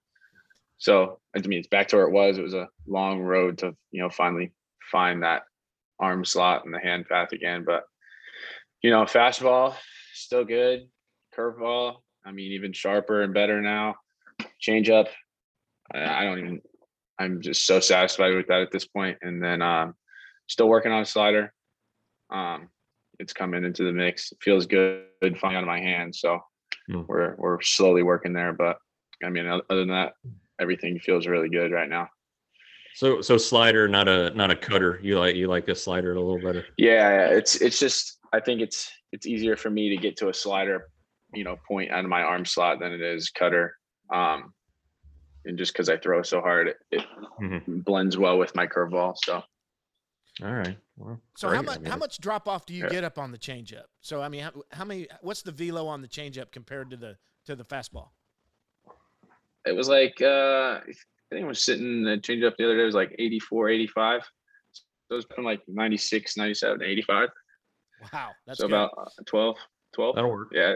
So I mean, it's back to where it was. It was a long road to you know finally find that arm slot and the hand path again. But you know, fastball still good. Curveball, I mean, even sharper and better now. Change up, I don't even. I'm just so satisfied with that at this point. And then um, still working on a slider. Um, it's coming into the mix. It feels good, good flying out of my hand. So
Hmm.
we're we're slowly working there. But I mean, other than that, everything feels really good right now.
So so slider, not a not a cutter. You like you like a slider a little better.
Yeah, it's it's just I think it's it's easier for me to get to a slider, you know, point out of my arm slot than it is cutter. Um, and just because I throw so hard, it, it
Mhm.
blends well with my curveball. So
All right. Well,
So how
great. I
much
mean,
how much drop off do you
Yeah.
get up on the changeup? So I mean, how, how many? What's the velo on the changeup compared to the to the fastball?
it was like uh I think I was sitting the change up the other day it was like 84, 85. So it's been like 96, 97, 85.
Wow, that's
so
good.
about uh, 12, 12.
That'll work.
Yeah.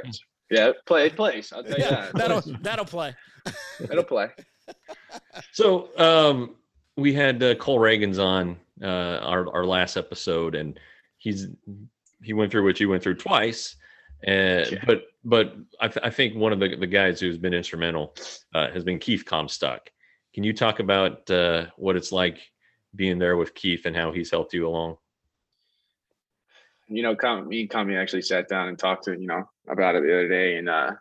Yeah, it play it plays. I'll tell you
yeah,
that.
That'll that'll play.
It'll play.
So um, we had uh, Cole Ragans on uh, our our last episode, and he's he went through what you went through twice. Uh,
Yeah.
But but I, th- I think one of the, the guys who's been instrumental uh, has been Keith Comstock. Can you talk about uh, what it's like being there with Keith and how he's helped you along?
you know, Com, me and Kami actually sat down and talked to, you know, about it the other day. And uh,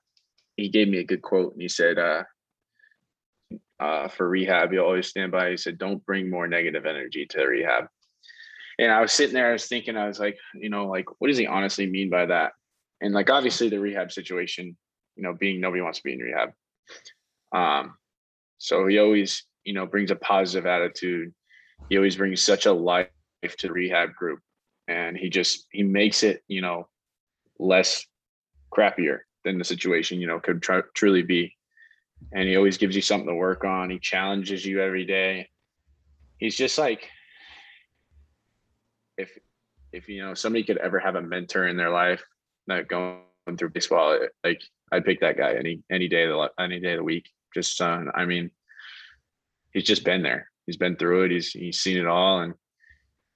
he gave me a good quote. And he said, uh, for rehab, you'll always stand by. He said, don't bring more negative energy to rehab. And I was sitting there, I was thinking, I was like, you know, like, what does he honestly mean by that? and like obviously the rehab situation, you know, being nobody wants to be in rehab. Um, so he always, you know, brings a positive attitude. He always brings such a life to the rehab group, and he just he makes it, you know, less crappier than the situation, you know, could truly be. And he always gives you something to work on. He challenges you every day. He's just like, if if you know somebody could ever have a mentor in their life, not going through baseball, like I'd pick that guy any any day of the any day of the week. Just uh, I mean, he's just been there. He's been through it. He's he's seen it all, and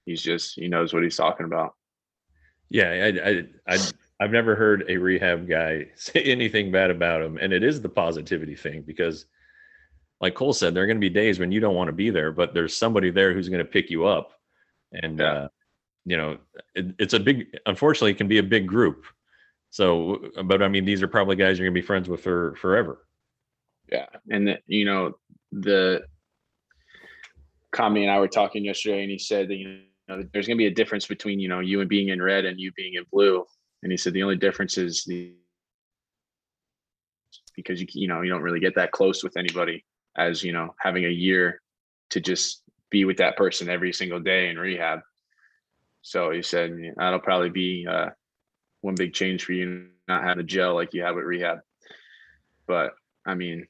he's just he knows what he's talking about.
Yeah, I, I, I, I've never heard a rehab guy say anything bad about him, and it is the positivity thing because, like Cole said, there are going to be days when you don't want to be there, but there's somebody there who's going to pick you up, and
Yeah.
uh, you know, it, it's a big. Unfortunately, it can be a big group. So, but I mean, these are probably guys you're going to be friends with for forever.
Yeah, and the, you know the Kami and I were talking yesterday, and he said that you know there's going to be a difference between you know you and being in red and you being in blue, and he said the only difference is the because you you know you don't really get that close with anybody as you know having a year to just be with that person every single day in rehab. So he said that'll probably be uh, one big change for you not having a gel like you have with rehab. But I mean,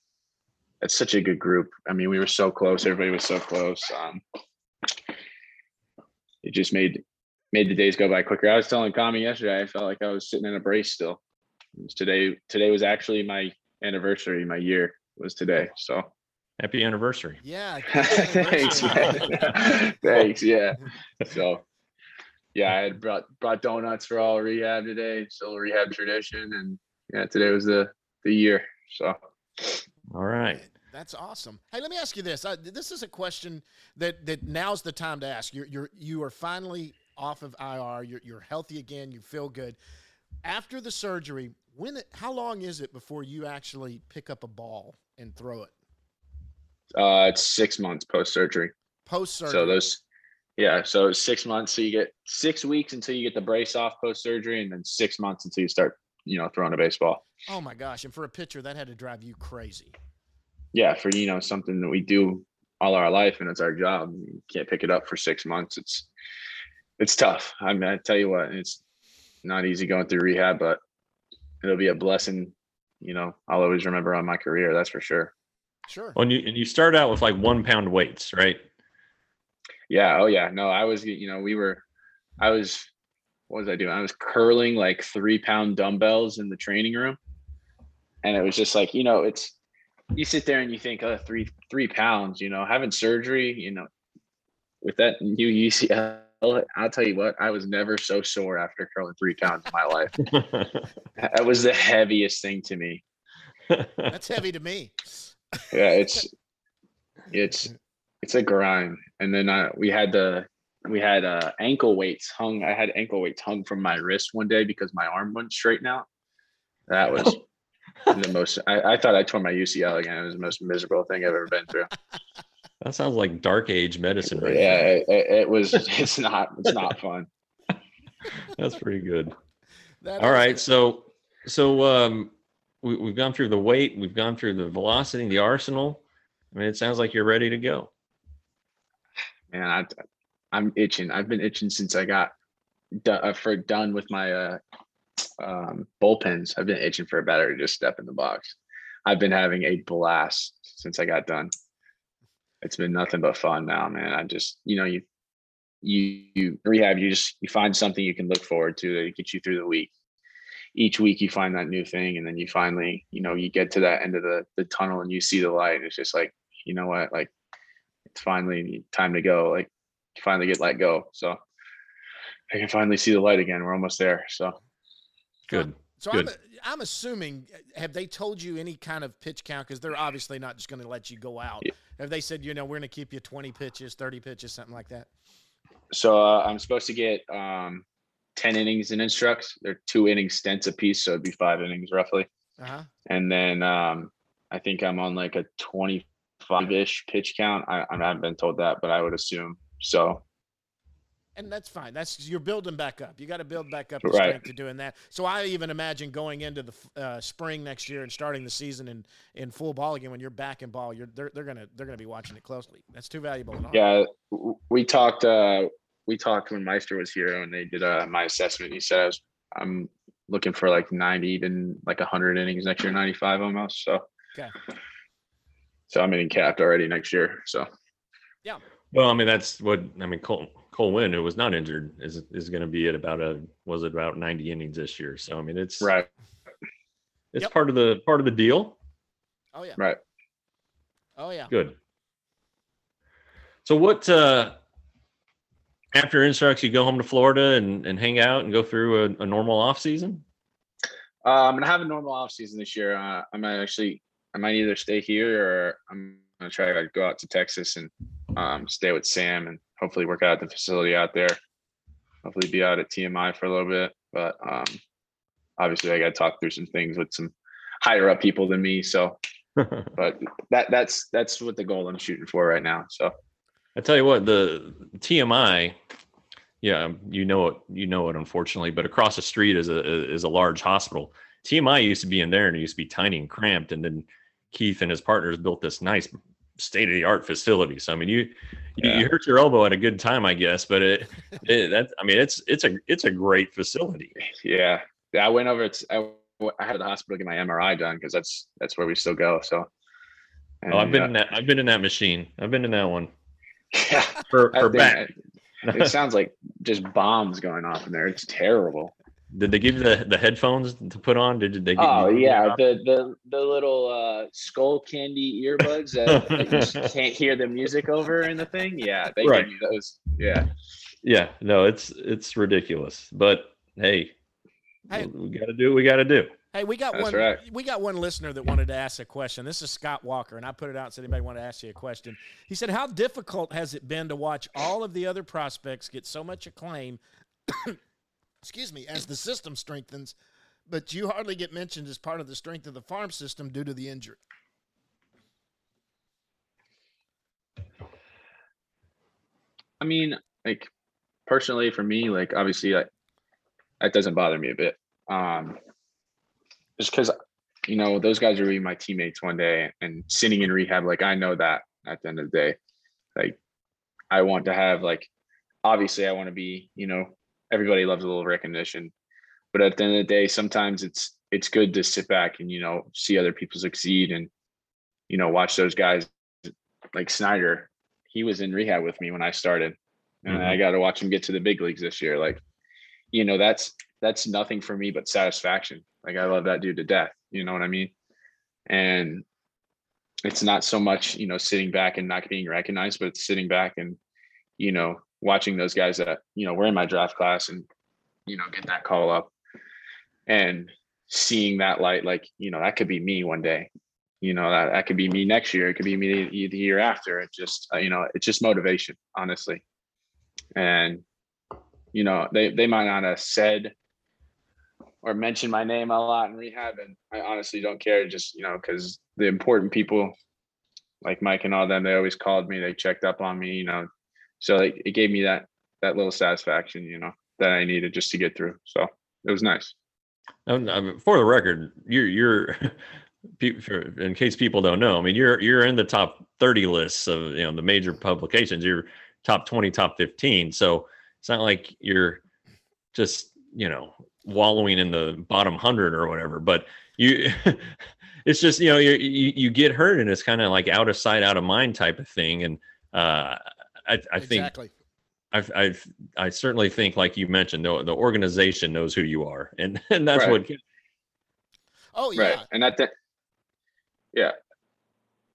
it's such a good group. I mean, we were so close. Everybody was so close. Um, it just made made the days go by quicker. I was telling Kami yesterday, I felt like I was sitting in a brace still. Today, today was actually my anniversary. My year was today. So
Happy anniversary!
Yeah.
thanks, man. thanks. Yeah. So yeah, I had brought brought donuts for all rehab today. Still a rehab tradition, and yeah, today was the the year. So
All right.
That's awesome. Hey, let me ask you this. Uh, this is a question that that now's the time to ask. You're you're you are finally off of IR. You're you're healthy again. You feel good. After the surgery, when it, how long is it before you actually pick up a ball and throw it?
uh, it's six months post surgery.
Post surgery.
So those, yeah. So six months. So you get six weeks until you get the brace off post surgery, and then six months until you start, you know, throwing a baseball.
oh my gosh! And for a pitcher, that had to drive you crazy.
Yeah, for you know something that we do all our life and it's our job. You can't pick it up for six months. It's it's tough. I mean, I tell you what, it's not easy going through rehab, but it'll be a blessing. You know, I'll always remember on my career. That's for sure.
Sure.
Well, and you and you start out with like one pound weights, right?
Yeah. Oh yeah. No, I was. You know, we were. I was. What was I doing? I was curling like three pound dumbbells in the training room, and it was just like you know, it's you sit there and you think, oh, three three pounds. You know, having surgery. You know, with that new UCL, I'll tell you what, I was never so sore after curling three pounds in my life. That was the heaviest thing to me.
That's heavy to me.
yeah it's it's it's a grind and then uh, we had the we had uh ankle weights hung i had ankle weights hung from my wrist one day because my arm wouldn't straighten out that was the most I, I thought i tore my ucl again it was the most miserable thing i've ever been through
that sounds like dark age medicine, right?
yeah it, it, it was it's not it's not fun
That's pretty good.
That
All
is-
right, so so um, we, we've gone through the weight, we've gone through the velocity, the arsenal. I mean, it sounds like you're ready to go.
man I, i'm itching i've been itching since i got do, uh, for done with my uh um bullpens i've been itching for a batter to just step in the box i've been having a blast since i got done it's been nothing but fun now man i just you know you you you rehab you just you find something you can look forward to that gets you through the week each week you find that new thing and then you finally you know you get to that end of the the tunnel and you see the light it's just like you know what like it's finally time to go like you finally get let go so i can finally see the light again we're almost there so
Good.
So
Good.
I'm, I'm assuming, have they told you any kind of pitch count? Because they're obviously not just going to let you go out.
Yeah.
Have they said, you know, we're going to keep you 20 pitches, 30 pitches, something like that?
so uh, i'm supposed to get um 10 innings in instructs they're two inning stints a piece so it'd be five innings roughly
Uh huh.
and then um i think i'm on like a 25-ish pitch count i, I haven't been told that but i would assume so
and that's fine. That's you're building back up. You got to build back up the
Right.
strength to doing that. So I even imagine going into the uh, spring next year and starting the season in, in full ball again. When you're back in ball, you're they're, they're gonna they're gonna be watching it closely. That's too valuable.
Yeah, we talked. uh We talked when Meister was here, and they did uh, my assessment. He said I was, I'm looking for like 90, even like 100 innings next year, 95 almost. So,
Okay.
so I'm getting capped already next year. So, Yeah.
Well, I mean, that's what I mean. Cole Cole Winn, who was not injured, is is going to be at about a was it about ninety innings this year. So I mean, it's
right,
It's
Yep.
part of the part of the deal.
Oh yeah.
right.
Oh yeah.
Good. So what? uh After instructs, you go home to Florida and and hang out and go through a, a normal off season.
Uh, I'm gonna have a normal off season this year. Uh, I might actually, I might either stay here or I'm gonna try to go out to Texas and um, stay with Sam and hopefully work out at the facility out there. Hopefully, be out at TMI for a little bit. But um, obviously, I got to talk through some things with some higher up people than me. So, but that that's that's what the goal I'm shooting for right now. So,
I tell you what, the TMI, yeah, you know it, you know it, unfortunately, but across the street is a is a large hospital. TMI used to be in there and it used to be tiny and cramped, and then Keith and his partners built this nice state of the art facility. So I mean, you, you
Yeah.
you hurt your elbow at a good time, I guess, but it, it that I mean, it's it's a it's a great facility.
yeah, yeah. I went over. It's I, I had the hospital get my MRI done because that's that's where we still go. So,
Oh, I've been
uh,
in that I've been in that machine. I've been in that one
yeah.
for
thing,
back.
It sounds like just bombs going off in there. It's terrible.
Did they give you the, the headphones to put on? Did did they? Give
Oh
you,
yeah, the the the little uh, skull candy earbuds that, that you can't hear the music over in the thing. Yeah, they
Right.
give you those. Yeah,
Yeah, no, it's it's ridiculous. But hey,
Hey.
we got to do what we got to do.
Hey, we got
That's
one.
right.
We got one listener that wanted to ask a question. This is Scott Walker, and I put it out. and Said anybody want to ask you a question? He said, "How difficult has it been to watch all of the other prospects get so much acclaim? Excuse me, as the system strengthens, but you hardly get mentioned as part of the strength of the farm system due to the injury."
I mean, like personally for me, like obviously, like that doesn't bother me a bit. Um, just because you know those guys are really my teammates one day, and sitting in rehab, like I know that at the end of the day, like I want to have like obviously I want to be, you know, everybody loves a little recognition, but at the end of the day, sometimes it's it's good to sit back and you know see other people succeed and you know watch those guys like Snyder. He was in rehab with me when I started, and
Mhm.
I got to watch him get to the big leagues this year. Like, you know, that's that's nothing for me but satisfaction. Like I love that dude to death. You know what I mean? And it's not so much you know sitting back and not being recognized, but it's sitting back and you know watching those guys that you know were in my draft class and you know get that call up and seeing that light like you know that could be me one day. You know that, that could be me next year. It could be me the the year after. It just uh, you know it's just motivation honestly. And you know they they might not have said or mentioned my name a lot in rehab and i honestly don't care just you know because the important people like mike and all them they always called me they checked up on me you know so it, it gave me that that little satisfaction you know that i needed just to get through so it was nice
for the record, you're you're in case people don't know. I mean, you're you're in the top thirty lists of you know the major publications. You're top twenty, top fifteen. So it's not like you're just you know wallowing in the bottom hundred or whatever. But you, it's just you know you you, you get hurt and it's kind of like out of sight, out of mind type of thing. And uh, I I think. I've, I've, I certainly think, like you mentioned, the, the organization knows who you are, and, and that's
Right.
what.
Oh yeah.
right and that, that yeah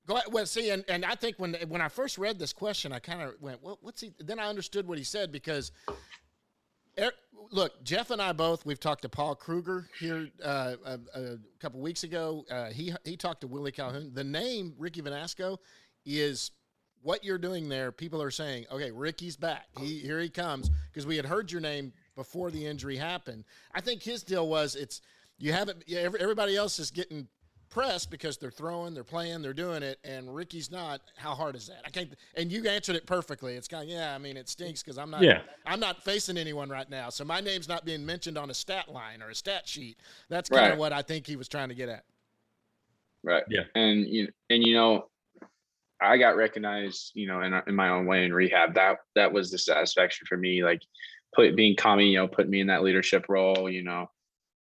Go ahead. Well, see, and, and I think when when I first read this question, I kind of went, "Well, what's he?" Then I understood what he said because, er, look, Jeff and I both we've talked to Paul Kruger here uh, a, a couple weeks ago. Uh, he he talked to Willie Calhoun. The name Ricky Vanasco is what you're doing there. People are saying, "Okay, Ricky's back. He here he comes," because we had heard your name before the injury happened. I think his deal was it's you haven't. Yeah, everybody else is getting pressed because they're throwing, they're playing, they're doing it, and Ricky's not. How hard is that? I can't. And you answered it perfectly. It's kind of yeah. I mean, it stinks because I'm not.
Yeah.
I'm not facing anyone right now, so my name's not being mentioned on a stat line or a stat sheet. That's kind of
Right.
what I think he was trying to get at.
Right.
Yeah.
And you and you know, I got recognized, you know, in in my own way in rehab. That that was the satisfaction for me. Like put being Kami, you know, put me in that leadership role, you know,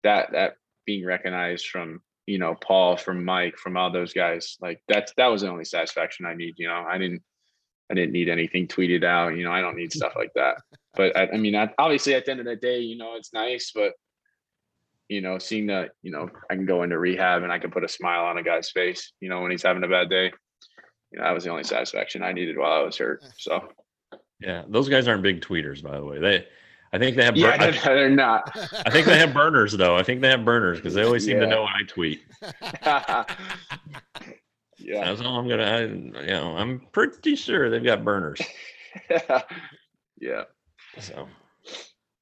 that that being recognized from, you know, Paul, from Mike, from all those guys. Like that's that was the only satisfaction I need, you know. I didn't I didn't need anything tweeted out, you know, I don't need stuff like that. But I, I mean, I, obviously at the end of the day, you know, it's nice, but you know, seeing that, you know, I can go into rehab and I can put a smile on a guy's face, you know, when he's having a bad day. You know, that was the only satisfaction I needed while I was hurt. So
Yeah, those guys aren't big tweeters, by the way. They, I think they have.
yeah,
bur-
they're, they're not.
I think they have burners though. I think they have burners because they always seem to know what I tweet.
yeah.
That's all I'm gonna. I, you know, I'm pretty sure they've got burners.
yeah.
So,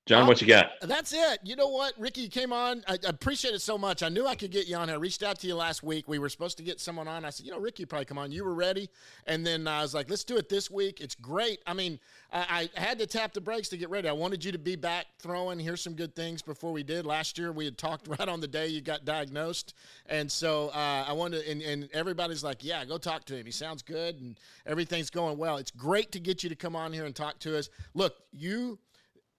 John, what you got?
That's it. You know what? Ricky came on. I, appreciate it so much. I knew I could get you on. I reached out to you last week. We were supposed to get someone on. I said, you know, Ricky probably come on. You were ready. And then I was like, let's do it this week. It's great. I mean, I, I had to tap the brakes to get ready. I wanted you to be back throwing. Here's some good things before we did. Last year, we had talked right on the day you got diagnosed. And so uh, I wanted, and, and everybody's like, yeah, go talk to him. He sounds good and everything's going well. It's great to get you to come on here and talk to us. Look, you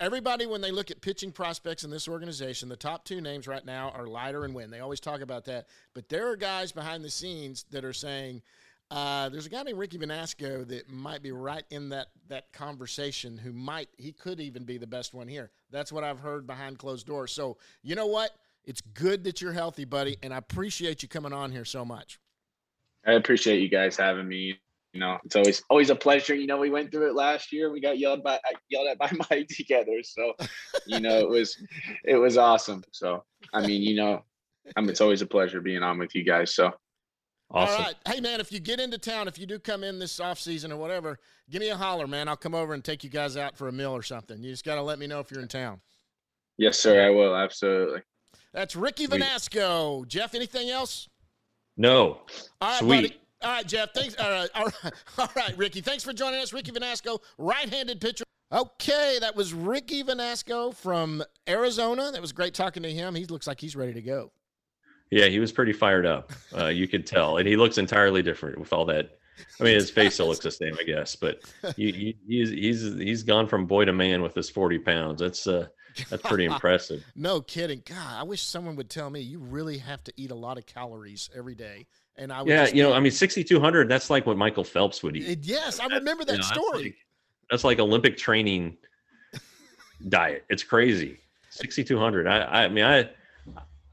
everybody when they look at pitching prospects in this organization the top two names right now are Leiter and Winn. They always talk about that, but there are guys behind the scenes that are saying uh, there's a guy named Ricky Vanasco that might be right in that that conversation. Who might he could even be the best one here. That's what I've heard behind closed doors. So you know what? It's good that you're healthy, buddy, and I appreciate you coming on here so much.
I appreciate you guys having me. You know, it's always always a pleasure. You know, we went through it last year. We got yelled by yelled at by Mike together. So, you know, it was it was awesome. So, I mean, you know, I mean, it's always a pleasure being on with you guys. So,
Awesome.
All right. Hey, man, if you get into town, if you do come in this off season or whatever, give me a holler, man. I'll come over and take you guys out for a meal or something. You just got to let me know if you're in town.
yes, sir, I will absolutely.
That's Ricky
Sweet.
Vanasco. Jeff, anything else?
No.
All right,
Sweet.
buddy. All right, Jeff. Thanks. All right, all right, all right, Ricky. Thanks for joining us. Ricky Vanasco, right-handed pitcher. Okay, that was Ricky Vanasco from Arizona. That was great talking to him. He looks like he's ready to go.
Yeah, he was pretty fired up. Uh, you could tell, and he looks entirely different with all that. I mean, his face still looks the same, I guess, but you, you, he's he's he's gone from boy to man with his forty pounds. That's uh that's pretty impressive.
No kidding. God, I wish someone would tell me you really have to eat a lot of calories every day. And I would
Yeah, you know, I mean, sixty two hundred. That's like what Michael Phelps would eat.
Yes, I remember that
You know, that's
story.
like- That's like Olympic training diet. It's crazy. Sixty two hundred. I I mean I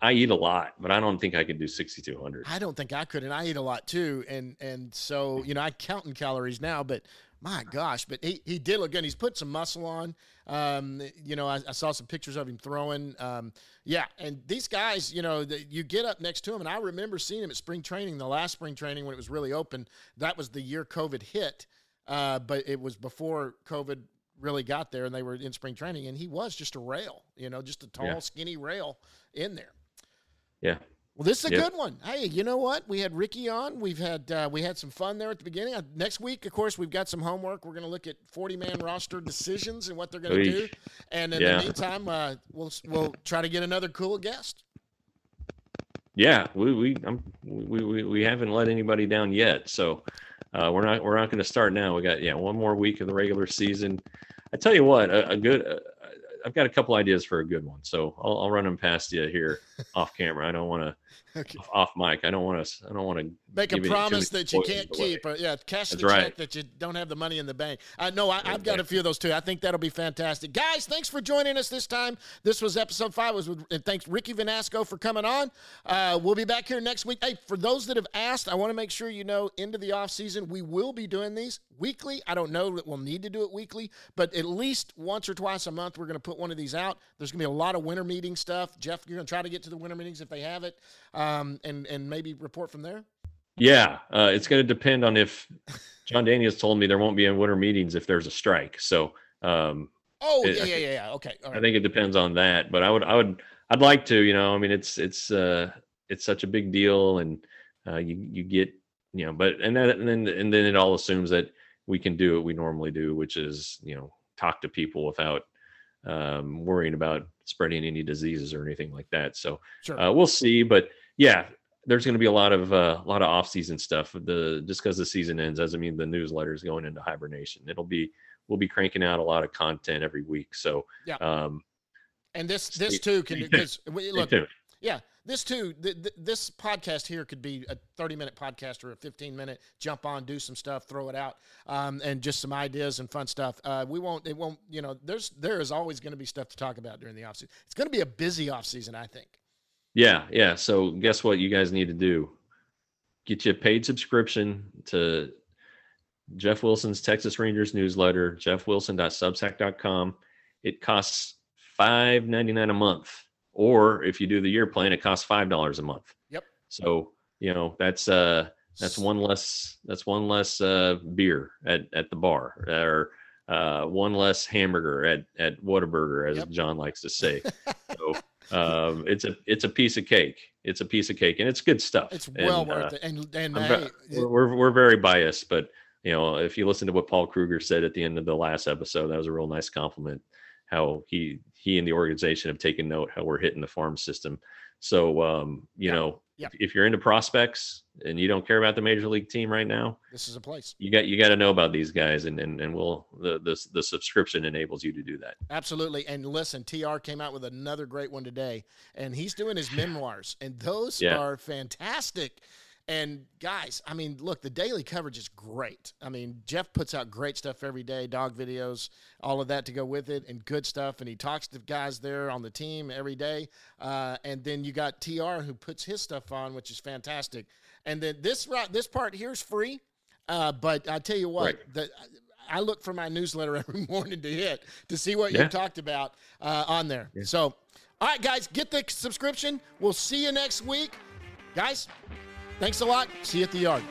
I eat a lot, but I don't think I could do sixty two hundred.
I don't think I could, and I eat a lot too. And and so you know, I count in calories now, but my gosh, but he, he did look good. He's put some muscle on. Um, you know, I, I saw some pictures of him throwing. Um, yeah, and these guys, you know, the, you get up next to him, and I remember seeing him at spring training, the last spring training when it was really open. That was the year COVID hit, uh, but it was before COVID really got there, and they were in spring training, and he was just a rail, you know, just a tall,
Yeah.
skinny rail in there.
Yeah.
Well, this is a
Yep.
good one. Hey, you know what? We had Ricky on. We've had uh, we had some fun there at the beginning. Uh, next week, of course, we've got some homework. We're going to look at forty man roster decisions and what they're going to do. And in
Yeah.
the meantime, uh, we'll we'll try to get another cool guest.
Yeah, we we I'm, we, we we haven't let anybody down yet, so uh, we're not we're not going to start now. We got yeah one more week of the regular season. I tell you what, a, a good. Uh, I've got a couple ideas for a good one, so I'll, I'll run them past you here off camera. I don't want to
Okay.
off mic. I don't want to. I don't want to
Make a
Give it- too
promise that you can't
away.
keep. Uh, yeah, cash the
right.
check that you don't have the money in the bank. I know I, I've got a few of those too. I think that'll be fantastic. Guys, thanks for joining us this time. This was episode five. Was with, and thanks Ricky Vanasco for coming on. Uh, we'll be back here next week. Hey, for those that have asked, I want to make sure you know into the off season we will be doing these weekly. I don't know that we'll need to do it weekly, but at least once or twice a month we're going to put one of these out. There's going to be a lot of winter meeting stuff. Jeff, you're going to try to get to the winter meetings if they have it, um, and and maybe report from there.
Yeah, uh, it's going to depend on if Jon Daniels told me there won't be any winter meetings if there's a strike. So um,
Oh
It-
yeah, yeah, yeah, yeah. Okay, all
I think it depends on that. But I would, I would, I'd like to. You know, I mean, it's it's uh, it's such a big deal, and uh, you you get you know, but and then and then and then it all assumes that we can do what we normally do, which is you know talk to people without um, worrying about spreading any diseases or anything like that. So
Sure.
uh, we'll see, but yeah, there's going to be a lot of uh, a lot of off season stuff. The just because the season ends doesn't mean the newsletter is going into hibernation. It'll be we'll be cranking out a lot of content every week. So
Yeah.
um,
and this this too can because look. Yeah, this too. Th- th- this podcast here could be a thirty-minute podcast or a fifteen-minute. Jump on, do some stuff, throw it out, um, and just some ideas and fun stuff. Uh, we won't. It won't. You know, there's there is always going to be stuff to talk about during the offseason. It's going to be a busy offseason, I think.
Yeah, yeah. So guess what you guys need to do? Get you a paid subscription to Jeff Wilson's Texas Rangers newsletter, jeffwilson.substack.com. It costs five ninety nine a month. Or if you do the year plan, it costs five dollars a month.
Yep.
So, you know, that's uh that's one less that's one less uh beer at, at the bar or uh one less hamburger at at Whataburger, as
Yep.
Jon likes to say. so um, it's a it's a piece of cake. It's a piece of cake, and it's good stuff.
It's well
And,
worth
uh,
it. And and
I'm
hey,
ve- we're, we're we're very biased, but you know, if you listen to what Paul Kruger said at the end of the last episode, that was a real nice compliment. How he he and the organization have taken note how we're hitting the farm system. So um, you
Yeah,
know,
yeah.
if, if you're into prospects and you don't care about the major league team right now,
this is a place.
you got you got to know about these guys, and and and we'll the the the subscription enables you to do that.
Absolutely. And listen, TR came out with another great one today, and he's doing his memoirs, and those
Yeah.
are fantastic. And guys, I mean, look, the daily coverage is great. I mean, Jeff puts out great stuff every day, dog videos, all of that to go with it, and good stuff. And he talks to guys there on the team every day. Uh, and then you got TR who puts his stuff on, which is fantastic. And then this this part here is free. Uh, but I tell you what,
Right.
the, I look for my newsletter every morning to hit to see what
Yeah.
you talked about uh, on there. So, all right, guys, get the subscription. We'll see you next week. Guys, thanks a lot. See you at the yard.